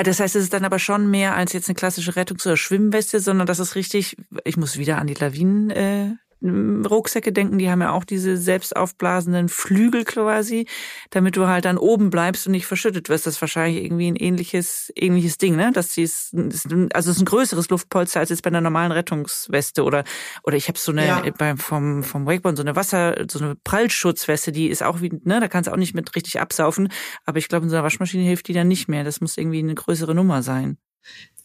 das heißt, es ist dann aber schon mehr als jetzt eine klassische Rettungs- oder Schwimmweste, sondern das ist richtig, ich muss wieder an die Lawinen äh, Rucksäcke denken, die haben ja auch diese selbst aufblasenden Flügel quasi, damit du halt dann oben bleibst und nicht verschüttet wirst. Das ist wahrscheinlich irgendwie ein ähnliches, ähnliches Ding, ne? Dass die ist, also es ist ein größeres Luftpolster als jetzt bei einer normalen Rettungsweste oder oder ich habe so eine ja. beim vom vom Wakeboard so eine Wasser, so eine Prallschutzweste, die ist auch wie, ne? Da kannst du auch nicht mit richtig absaufen. Aber ich glaube, in so einer Waschmaschine hilft die dann nicht mehr. Das muss irgendwie eine größere Nummer sein.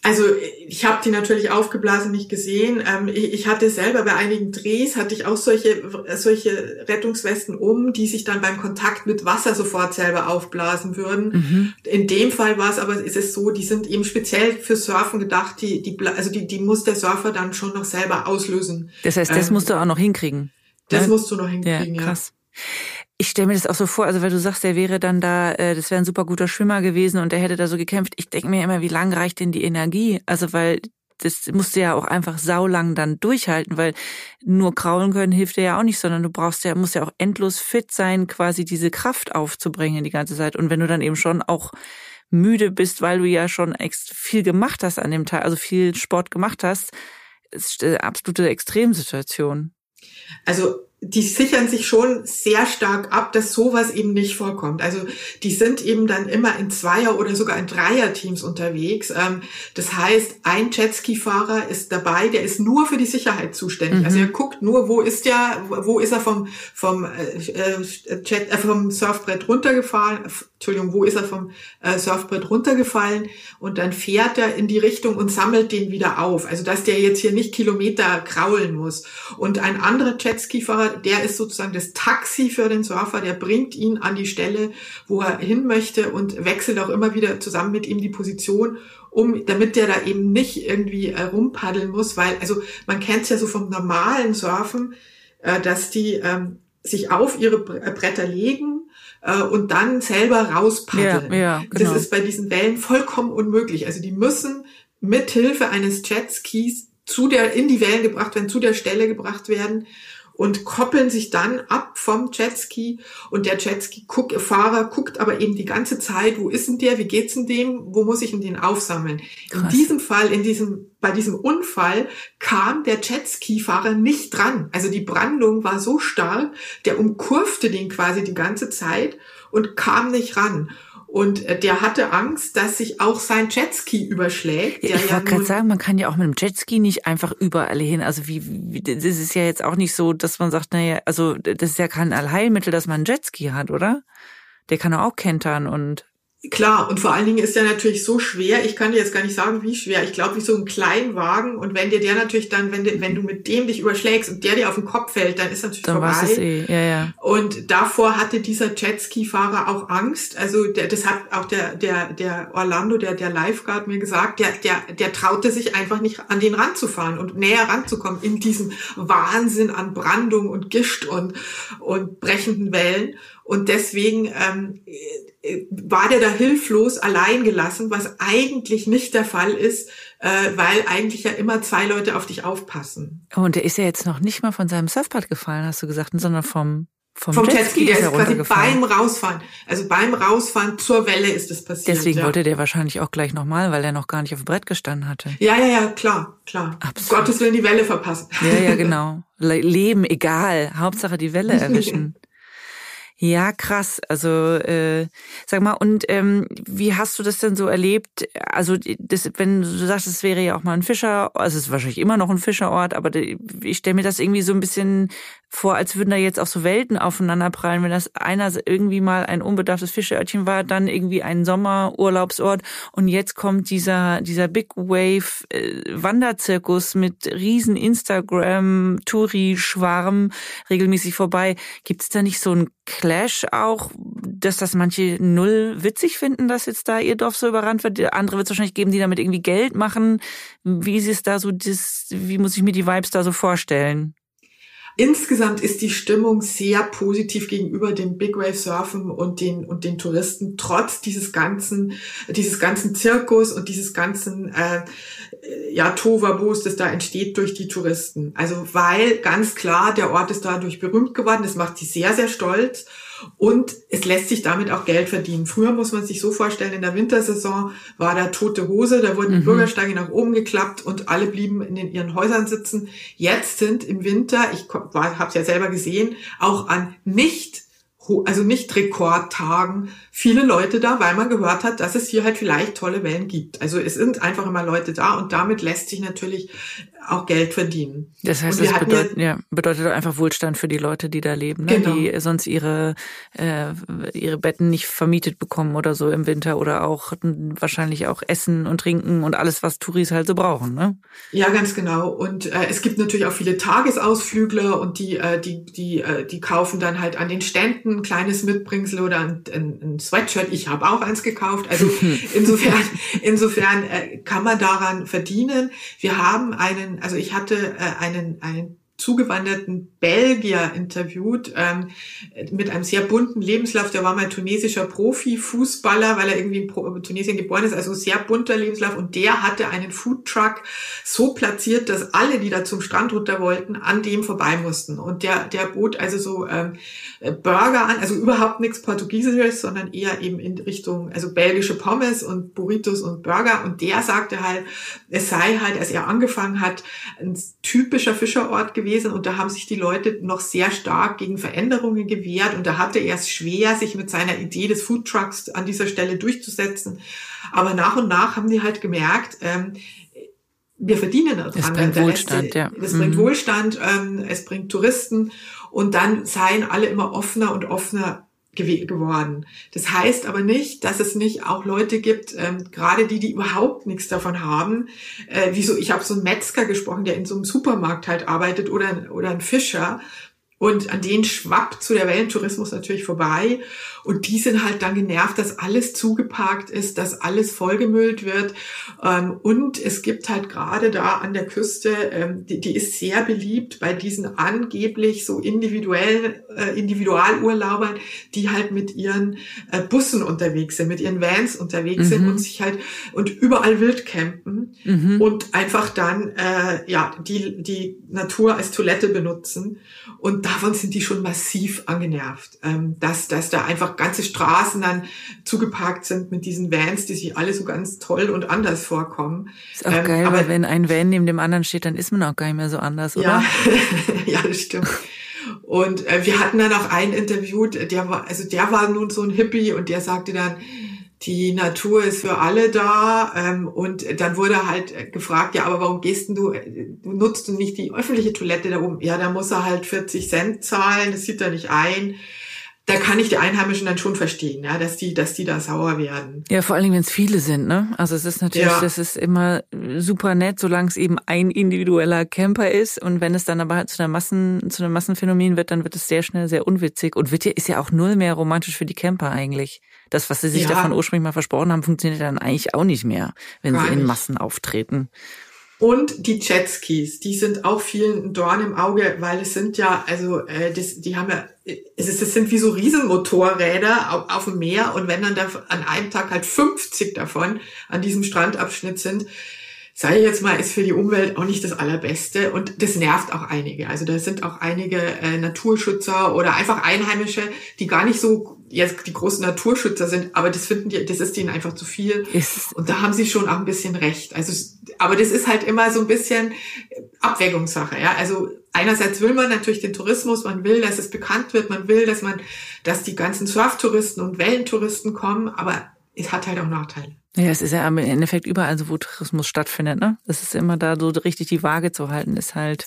Also ich habe die natürlich aufgeblasen nicht gesehen. Ähm, ich, ich, hatte selber bei einigen Drehs hatte ich auch solche solche Rettungswesten um, die sich dann beim Kontakt mit Wasser sofort selber aufblasen würden. Mhm. In dem Fall war es aber ist es so, die sind eben speziell für Surfen gedacht. Die die also die die muss der Surfer dann schon noch selber auslösen. Das heißt, das ähm, musst du auch noch hinkriegen. Das ne? musst du noch hinkriegen. Ja, krass. Ja. Ich stelle mir das auch so vor, also weil du sagst, der wäre dann da, äh, das wäre ein super guter Schwimmer gewesen und der hätte da so gekämpft. Ich denke mir immer, wie lang reicht denn die Energie? Also weil das musst du ja auch einfach saulang dann durchhalten, weil nur kraulen können hilft dir ja auch nicht, sondern du brauchst ja, musst ja auch endlos fit sein, quasi diese Kraft aufzubringen die ganze Zeit. Und wenn du dann eben schon auch müde bist, weil du ja schon viel gemacht hast an dem Tag, also viel Sport gemacht hast, ist eine absolute Extremsituation. Also die sichern sich schon sehr stark ab, dass sowas eben nicht vorkommt. Also die sind eben dann immer in Zweier- oder sogar in Dreier-Teams unterwegs. Ähm, das heißt, ein Jetski-Fahrer ist dabei, der ist nur für die Sicherheit zuständig. Mhm. Also er guckt nur, wo ist der, wo ist er vom vom äh, äh Jet, äh, vom Surfbrett runtergefahren, Entschuldigung, wo ist er vom äh, Surfbrett runtergefallen und dann fährt er in die Richtung und sammelt den wieder auf. Also dass der jetzt hier nicht Kilometer kraulen muss. Und ein anderer Jetski-Fahrer, der ist sozusagen das Taxi für den Surfer, der bringt ihn an die Stelle, wo er hin möchte und wechselt auch immer wieder zusammen mit ihm die Position um, damit der da eben nicht irgendwie äh, rumpaddeln muss, weil, also man kennt es ja so vom normalen Surfen, äh, dass die ähm, sich auf ihre Bretter legen äh, und dann selber rauspaddeln. Ja, ja, genau. Das ist bei diesen Wellen vollkommen unmöglich. Also die müssen mit Hilfe eines Jetskis zu der, in die Wellen gebracht werden, zu der Stelle gebracht werden und koppeln sich dann ab vom Jetski und der Jetski-Fahrer guckt aber eben die ganze Zeit, wo ist denn der, wie geht's denn dem, wo muss ich denn den aufsammeln? Krass. In diesem Fall, in diesem, bei diesem Unfall kam der Jetski-Fahrer nicht dran. Also die Brandung war so stark, der umkurfte den quasi die ganze Zeit und kam nicht ran. Und äh, der hatte Angst, dass sich auch sein Jetski überschlägt. ich wollte ja gerade sagen, man kann ja auch mit dem Jetski nicht einfach überall hin. Also wie, wie das ist ja jetzt auch nicht so, dass man sagt, naja, also das ist ja kein Allheilmittel, dass man einen Jetski hat, oder? Der kann auch kentern und Klar, und vor allen Dingen ist der natürlich so schwer, ich kann dir jetzt gar nicht sagen, wie schwer. Ich glaube, wie so ein Kleinwagen. Und wenn dir der natürlich dann, wenn, wenn du mit dem dich überschlägst und der dir auf den Kopf fällt, dann ist natürlich dann vorbei. Es eh. ja, ja. Und davor hatte dieser Jetski-Fahrer auch Angst. Also der, das hat auch der, der, der Orlando, der, der Lifeguard mir gesagt, der, der, der traute sich einfach nicht an den ranzufahren und näher ranzukommen in diesem Wahnsinn an Brandung und Gischt und, und brechenden Wellen. Und deswegen ähm, äh, war der da hilflos allein gelassen, was eigentlich nicht der Fall ist, äh, weil eigentlich ja immer zwei Leute auf dich aufpassen. Und der ist ja jetzt noch nicht mal von seinem Surfpad gefallen, hast du gesagt, sondern vom vom, vom Jetski, der ist quasi beim Rausfahren. Also beim Rausfahren zur Welle ist es passiert. Deswegen ja. wollte der wahrscheinlich auch gleich nochmal, weil er noch gar nicht auf dem Brett gestanden hatte. Ja, ja, ja, klar, klar. Absolut. Gottes Willen die Welle verpassen. Ja, ja, genau. Leben egal. Hauptsache die Welle erwischen. Ja, krass. Also äh, sag mal, und ähm, wie hast du das denn so erlebt? Also das, wenn du sagst, es wäre ja auch mal ein Fischer, also es ist wahrscheinlich immer noch ein Fischerort, aber ich stelle mir das irgendwie so ein bisschen vor, als würden da jetzt auch so Welten aufeinanderprallen, wenn das einer irgendwie mal ein unbedarftes Fischerörtchen war, dann irgendwie ein Sommerurlaubsort und jetzt kommt dieser dieser Big Wave äh, Wanderzirkus mit riesen Instagram Touri Schwarm regelmäßig vorbei. Gibt es da nicht so ein Clash auch dass das manche null witzig finden, dass jetzt da ihr Dorf so überrannt wird. Andere wird es wahrscheinlich geben, die damit irgendwie Geld machen. Wie ist es da so, das, wie muss ich mir die Vibes da so vorstellen? Insgesamt ist die Stimmung sehr positiv gegenüber dem Big Wave Surfen und den und den Touristen trotz dieses ganzen dieses ganzen Zirkus und dieses ganzen äh, ja Tovabos, das da entsteht durch die Touristen. Also weil ganz klar der Ort ist dadurch berühmt geworden. Das macht sie sehr sehr stolz und es lässt sich damit auch Geld verdienen. Früher muss man sich so vorstellen, in der Wintersaison war da tote Hose, da wurden die mhm. Bürgersteige nach oben geklappt und alle blieben in den, ihren Häusern sitzen. Jetzt sind im Winter, ich habe es ja selber gesehen, auch an nicht also nicht Rekordtagen, viele Leute da, weil man gehört hat, dass es hier halt vielleicht tolle Wellen gibt. Also es sind einfach immer Leute da und damit lässt sich natürlich auch Geld verdienen. Das heißt, das bedeutet, ja, bedeutet einfach Wohlstand für die Leute, die da leben, ne? genau. die sonst ihre, äh, ihre Betten nicht vermietet bekommen oder so im Winter oder auch wahrscheinlich auch Essen und Trinken und alles, was Touris halt so brauchen. Ne? Ja, ganz genau. Und äh, es gibt natürlich auch viele Tagesausflügler und die, äh, die, die, äh, die kaufen dann halt an den Ständen ein kleines Mitbringsel oder ein, ein, ein Sweatshirt. Ich habe auch eins gekauft. Also insofern, insofern äh, kann man daran verdienen. Wir haben einen also ich hatte äh, einen, einen zugewanderten Belgier interviewt ähm, mit einem sehr bunten Lebenslauf. Der war mal tunesischer Profi-Fußballer, weil er irgendwie in Tunesien geboren ist, also sehr bunter Lebenslauf. Und der hatte einen Foodtruck so platziert, dass alle, die da zum Strand runter wollten, an dem vorbei mussten. Und der, der bot also so ähm, Burger an, also überhaupt nichts Portugiesisches, sondern eher eben in Richtung, also belgische Pommes und Burritos und Burger. Und der sagte halt, es sei halt, als er angefangen hat, ein typischer Fischerort gewesen gewesen und da haben sich die Leute noch sehr stark gegen Veränderungen gewehrt und da hatte er es schwer, sich mit seiner Idee des Foodtrucks an dieser Stelle durchzusetzen. Aber nach und nach haben die halt gemerkt, ähm, wir verdienen daran. Es bringt Wohlstand, Rest, ja. Es mhm. bringt Wohlstand, ähm, es bringt Touristen und dann seien alle immer offener und offener geworden. Das heißt aber nicht, dass es nicht auch Leute gibt, ähm, gerade die, die überhaupt nichts davon haben. Äh, wieso? Ich habe so einen Metzger gesprochen, der in so einem Supermarkt halt arbeitet oder oder ein Fischer und an denen schwappt zu der Wellentourismus natürlich vorbei. Und die sind halt dann genervt, dass alles zugeparkt ist, dass alles vollgemüllt wird. Ähm, und es gibt halt gerade da an der Küste, ähm, die ist sehr beliebt bei diesen angeblich so individuellen äh, Individualurlaubern, die halt mit ihren äh, Bussen unterwegs sind, mit ihren Vans unterwegs mhm. sind und sich halt und überall wild campen mhm. und einfach dann äh, ja die die Natur als Toilette benutzen. Und davon sind die schon massiv angenervt, ähm, dass, dass da einfach ganze Straßen dann zugeparkt sind mit diesen Vans, die sich alle so ganz toll und anders vorkommen. Ist auch ähm, geil, aber, weil wenn ein Van neben dem anderen steht, dann ist man auch gar nicht mehr so anders, oder? Ja, ja das stimmt. Und äh, wir hatten dann auch einen interviewt, der war, also der war nun so ein Hippie und der sagte dann, die Natur ist für alle da. Ähm, und dann wurde halt gefragt, ja, aber warum gehst denn du, du nutzt du nicht die öffentliche Toilette da oben? Ja, da muss er halt 40 Cent zahlen, das sieht er nicht ein da kann ich die Einheimischen dann schon verstehen, ja, dass die, dass die da sauer werden. Ja, vor allen Dingen, wenn es viele sind, ne? Also es ist natürlich, ja. das ist immer super nett, solange es eben ein individueller Camper ist. Und wenn es dann aber halt zu einer Massen, zu einem Massenphänomen wird, dann wird es sehr schnell sehr unwitzig. Und wird ja, ist ja auch null mehr romantisch für die Camper eigentlich. Das, was sie sich ja. davon ursprünglich mal versprochen haben, funktioniert dann eigentlich auch nicht mehr, wenn Gar sie in Massen auftreten. Und die Jetskis, die sind auch vielen ein Dorn im Auge, weil es sind ja, also äh, das, die haben ja, es, ist, es sind wie so Riesenmotorräder auf, auf dem Meer und wenn dann da an einem Tag halt 50 davon an diesem Strandabschnitt sind, sage ich jetzt mal, ist für die Umwelt auch nicht das Allerbeste und das nervt auch einige. Also da sind auch einige äh, Naturschützer oder einfach Einheimische, die gar nicht so jetzt die großen Naturschützer sind, aber das finden die, das ist ihnen einfach zu viel. Und da haben sie schon auch ein bisschen recht. Also, aber das ist halt immer so ein bisschen Abwägungssache, ja. Also einerseits will man natürlich den Tourismus, man will, dass es bekannt wird, man will, dass man, dass die ganzen Surftouristen und Wellentouristen kommen, aber es hat halt auch Nachteile. Ja, es ist ja im Endeffekt überall so, wo Tourismus stattfindet, ne? Es ist immer da so richtig die Waage zu halten, ist halt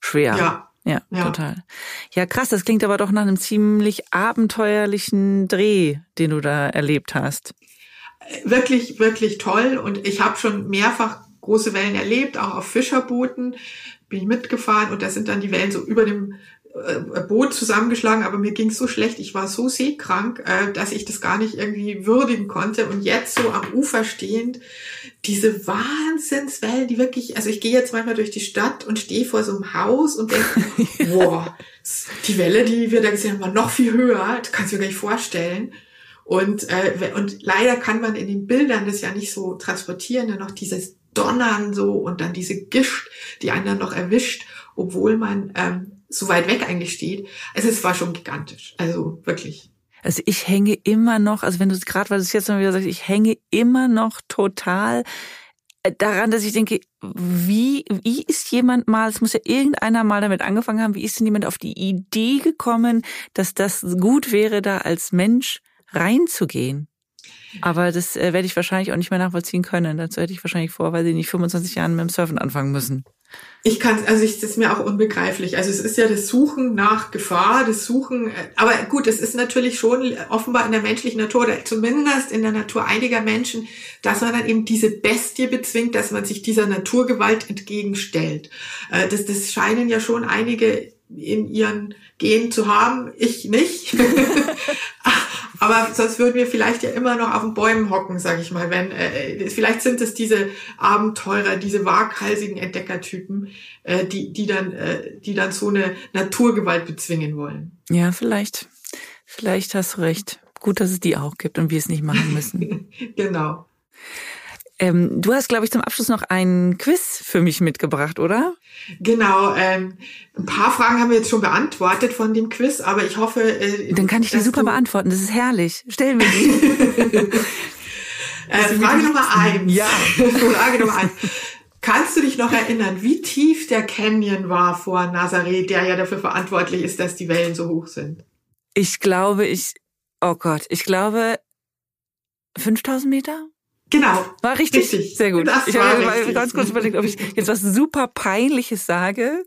schwer. Ja. Ja, ja, total. Ja, krass, das klingt aber doch nach einem ziemlich abenteuerlichen Dreh, den du da erlebt hast. Wirklich, wirklich toll. Und ich habe schon mehrfach große Wellen erlebt, auch auf Fischerbooten bin ich mitgefahren und da sind dann die Wellen so über dem äh, Boot zusammengeschlagen, aber mir ging so schlecht, ich war so seekrank, äh, dass ich das gar nicht irgendwie würdigen konnte. Und jetzt so am Ufer stehend, diese Wahnsinnswellen, die wirklich, also ich gehe jetzt manchmal durch die Stadt und stehe vor so einem Haus und denke, boah, die Welle, die wir da gesehen haben, war noch viel höher, das kannst du dir gar nicht vorstellen. Und, äh, und leider kann man in den Bildern das ja nicht so transportieren, dann noch dieses Donnern so und dann diese Gischt, die einen dann noch erwischt, obwohl man ähm, so weit weg eigentlich steht. Also es war schon gigantisch. Also wirklich. Also ich hänge immer noch, also wenn du gerade, weil du es jetzt mal wieder sagst, ich hänge immer noch total äh, daran, dass ich denke, wie, wie ist jemand mal, es muss ja irgendeiner mal damit angefangen haben, wie ist denn jemand auf die Idee gekommen, dass das gut wäre, da als Mensch reinzugehen? Aber das äh, werde ich wahrscheinlich auch nicht mehr nachvollziehen können. Dazu hätte ich wahrscheinlich vor, weil sie nicht 25 Jahren mit dem Surfen anfangen müssen. Ich kann, also ich, das ist mir auch unbegreiflich. Also es ist ja das Suchen nach Gefahr, das Suchen, äh, aber gut, es ist natürlich schon offenbar in der menschlichen Natur, oder zumindest in der Natur einiger Menschen, dass man dann eben diese Bestie bezwingt, dass man sich dieser Naturgewalt entgegenstellt. Äh, das, das scheinen ja schon einige in ihren Genen zu haben, ich nicht. Aber sonst würden wir vielleicht ja immer noch auf den Bäumen hocken, sag ich mal. Wenn äh, vielleicht sind es diese Abenteurer, diese waghalsigen Entdeckertypen, äh, die die dann äh, die dann so eine Naturgewalt bezwingen wollen. Ja, vielleicht. Vielleicht hast du recht. Gut, dass es die auch gibt und wir es nicht machen müssen. genau. Ähm, du hast, glaube ich, zum Abschluss noch ein Quiz für mich mitgebracht, oder? Genau. Ähm, ein paar Fragen haben wir jetzt schon beantwortet von dem Quiz, aber ich hoffe. Äh, Dann kann ich die super beantworten. Das ist herrlich. Stellen wir die. äh, Frage Nummer eins. Ja. Frage Nummer eins. Kannst du dich noch erinnern, wie tief der Canyon war vor Nazareth, der ja dafür verantwortlich ist, dass die Wellen so hoch sind? Ich glaube, ich, oh Gott, ich glaube 5000 Meter? Genau. War richtig. richtig. Sehr gut. Das ich habe richtig. ganz kurz überlegt, ob ich jetzt was super Peinliches sage.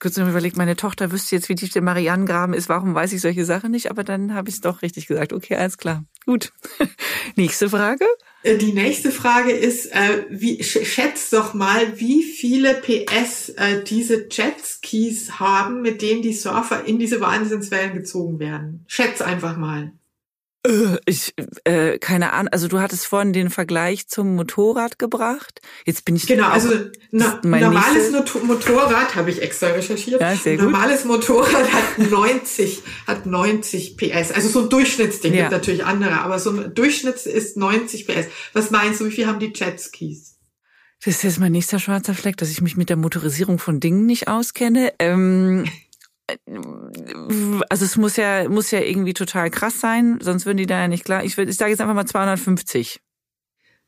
Kurz überlegt, meine Tochter wüsste jetzt, wie tief der Marianengraben ist. Warum weiß ich solche Sachen nicht? Aber dann habe ich es doch richtig gesagt. Okay, alles klar. Gut. Nächste Frage. Äh, die nächste Frage ist, äh, wie, schätzt doch mal, wie viele PS äh, diese Jetskis haben, mit denen die Surfer in diese Wahnsinnswellen gezogen werden. Schätz einfach mal. Äh, ich, äh, keine Ahnung, also du hattest vorhin den Vergleich zum Motorrad gebracht. Jetzt bin ich Genau, also na, normales nächste... Motorrad habe ich extra recherchiert. Ja, sehr gut. Normales Motorrad hat 90 hat 90 PS. Also so ein Durchschnittsding ja. gibt natürlich andere, aber so ein Durchschnitt ist 90 PS. Was meinst du, wie viel haben die Jetskis? Das ist jetzt mein nächster schwarzer Fleck, dass ich mich mit der Motorisierung von Dingen nicht auskenne. Ähm, also es muss ja, muss ja irgendwie total krass sein, sonst würden die da ja nicht klar. Ich, würde, ich sage jetzt einfach mal 250.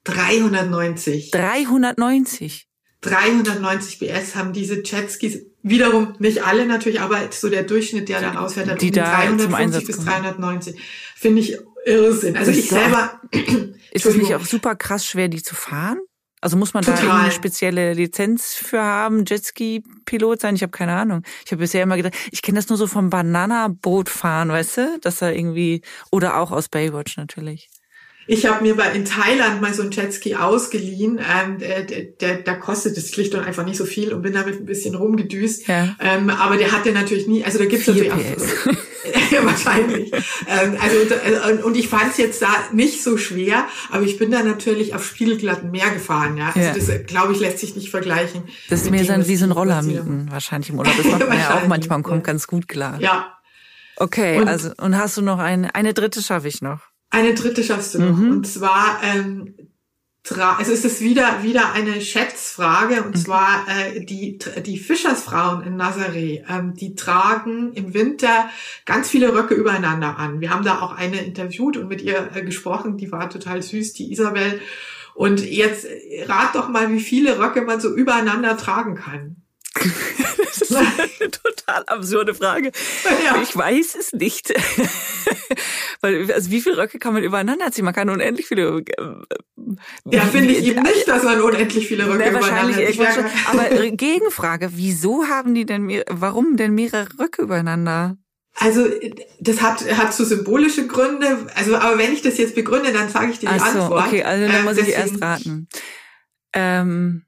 390. 390. 390 PS haben diese Jetskis. Wiederum nicht alle natürlich, aber so der Durchschnitt, der da rausfährt, hat die da 350 bis 390. Finde ich Irrsinn. Also ich selber. Ist es nicht auch super krass schwer, die zu fahren? Also muss man Total. da eine spezielle Lizenz für haben, Jetski-Pilot sein? Ich habe keine Ahnung. Ich habe bisher immer gedacht, ich kenne das nur so vom Banana-Boot fahren, weißt du? Dass er irgendwie, oder auch aus Baywatch natürlich. Ich habe mir bei in Thailand mal so ein Jetski ausgeliehen. Ähm, der, der, der kostet das schlicht und einfach nicht so viel und bin damit ein bisschen rumgedüst. Ja. Ähm, aber der hatte natürlich nie, also da gibt's natürlich auch, ja, wahrscheinlich. ähm, also äh, und ich fand es jetzt da nicht so schwer, aber ich bin da natürlich auf spiegelglatten Meer gefahren. Ja, also ja. das äh, glaube ich lässt sich nicht vergleichen. Das ist mehr so wie so ein Roller mieten wahrscheinlich im Urlaub. Das macht man ja auch manchmal und kommt ganz gut klar. Ja. Okay, und, also und hast du noch eine eine dritte schaffe ich noch. Eine dritte schaffst du noch. Mhm. Und zwar, ähm, also ist es wieder, wieder eine Schätzfrage. Und mhm. zwar äh, die, die Fischersfrauen in Nazareth, ähm, die tragen im Winter ganz viele Röcke übereinander an. Wir haben da auch eine interviewt und mit ihr äh, gesprochen. Die war total süß, die Isabel. Und jetzt äh, rat doch mal, wie viele Röcke man so übereinander tragen kann. das ist eine total absurde Frage. Ja. Ich weiß es nicht. Weil, also wie viele Röcke kann man übereinander ziehen? Man kann unendlich viele. Äh, ja, finde ich eben nicht, dass man unendlich viele Röcke ne, übereinander zieht. Aber äh, Gegenfrage, wieso haben die denn, mehr, warum denn mehrere Röcke übereinander? Also das hat hat so symbolische Gründe. Also aber wenn ich das jetzt begründe, dann sage ich dir die Ach so, Antwort. Okay, also dann ähm, muss ich erst raten. Ähm,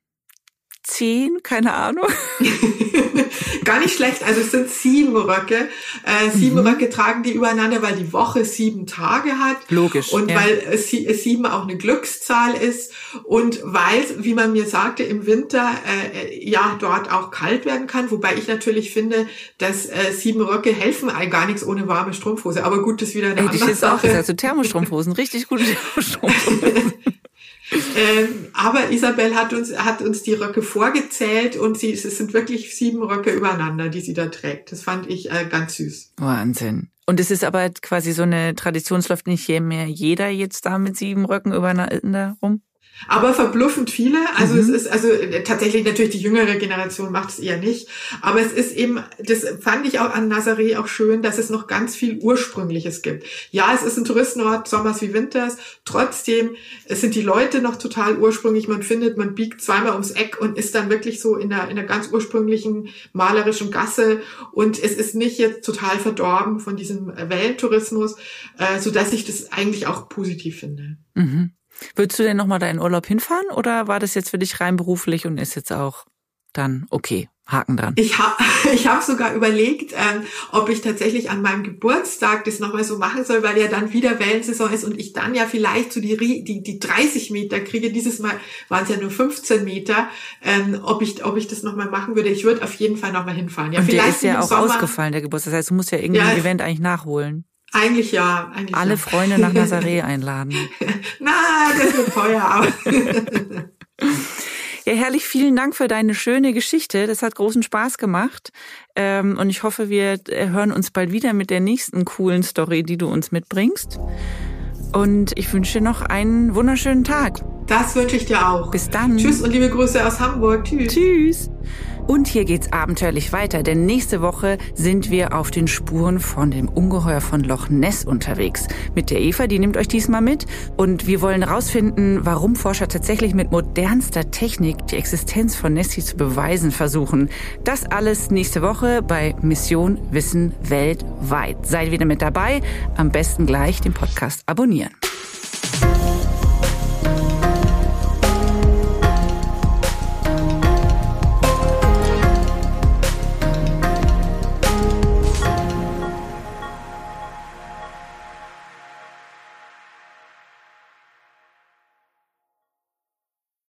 zehn, keine Ahnung. Gar nicht schlecht. Also es sind sieben Röcke. Äh, sieben Mhm. Röcke tragen die übereinander, weil die Woche sieben Tage hat. Logisch, Und ja. weil äh, sie- äh, sieben auch eine Glückszahl ist. Und weil, wie man mir sagte, im Winter äh, ja dort auch kalt werden kann. Wobei ich natürlich finde, dass äh, sieben Röcke helfen einem gar nichts ohne warme Strumpfhose. Aber gut, das ist wieder eine ich andere jetzt auch Sache. gesagt, so Thermostrumpfhosen, richtig gute Thermostrumpfhosen. Ähm, aber Isabel hat uns, hat uns die Röcke vorgezählt und sie, es sind wirklich sieben Röcke übereinander, die sie da trägt. Das fand ich äh, ganz süß. Wahnsinn. Und es ist aber quasi so eine Tradition, es läuft nicht mehr jeder jetzt da mit sieben Röcken übereinander rum? Aber verbluffend viele. Also es Mhm. ist, also äh, tatsächlich natürlich die jüngere Generation macht es eher nicht. Aber es ist eben, das fand ich auch an Nazaré auch schön, dass es noch ganz viel Ursprüngliches gibt. Ja, es ist ein Touristenort, Sommers wie Winters. Trotzdem es sind die Leute noch total ursprünglich. Man findet, man biegt zweimal ums Eck und ist dann wirklich so in einer, in einer ganz ursprünglichen malerischen Gasse. Und es ist nicht jetzt total verdorben von diesem Wellentourismus, äh, so dass ich das eigentlich auch positiv finde. Mhm. Würdest du denn nochmal da in Urlaub hinfahren oder war das jetzt für dich rein beruflich und ist jetzt auch dann okay, Haken dran? Ich habe ich hab sogar überlegt, ähm, ob ich tatsächlich an meinem Geburtstag das nochmal so machen soll, weil ja dann wieder Wellensaison ist und ich dann ja vielleicht so die, die, die 30 Meter kriege. Dieses Mal waren es ja nur 15 Meter. Ähm, ob, ich, ob ich das nochmal machen würde. Ich würde auf jeden Fall nochmal hinfahren. Ja, und der vielleicht ist ja auch Sommer. ausgefallen, der Geburtstag. Das heißt, du musst ja irgendwie Ja. ein Event eigentlich nachholen. Eigentlich ja. Eigentlich Alle ja. Freunde nach Nazaré einladen. Na, das wird teuer. Aber Ja, herrlich, vielen Dank für deine schöne Geschichte. Das hat großen Spaß gemacht. Ähm, und ich hoffe, wir äh, hören uns bald wieder mit der nächsten coolen Story, die du uns mitbringst. Und ich wünsche dir noch einen wunderschönen Tag. das wünsche ich dir auch. Bis dann. Tschüss und liebe Grüße aus Hamburg. Tschüss. Tschüss. Und hier geht's abenteuerlich weiter, denn nächste Woche sind wir auf den Spuren von dem Ungeheuer von Loch Ness unterwegs. Mit der Eva, die nimmt euch diesmal mit. Und wir wollen herausfinden, warum Forscher tatsächlich mit modernster Technik die Existenz von Nessie zu beweisen versuchen. Das alles nächste Woche bei Mission Wissen weltweit. Seid wieder mit dabei. Am besten gleich den Podcast abonnieren.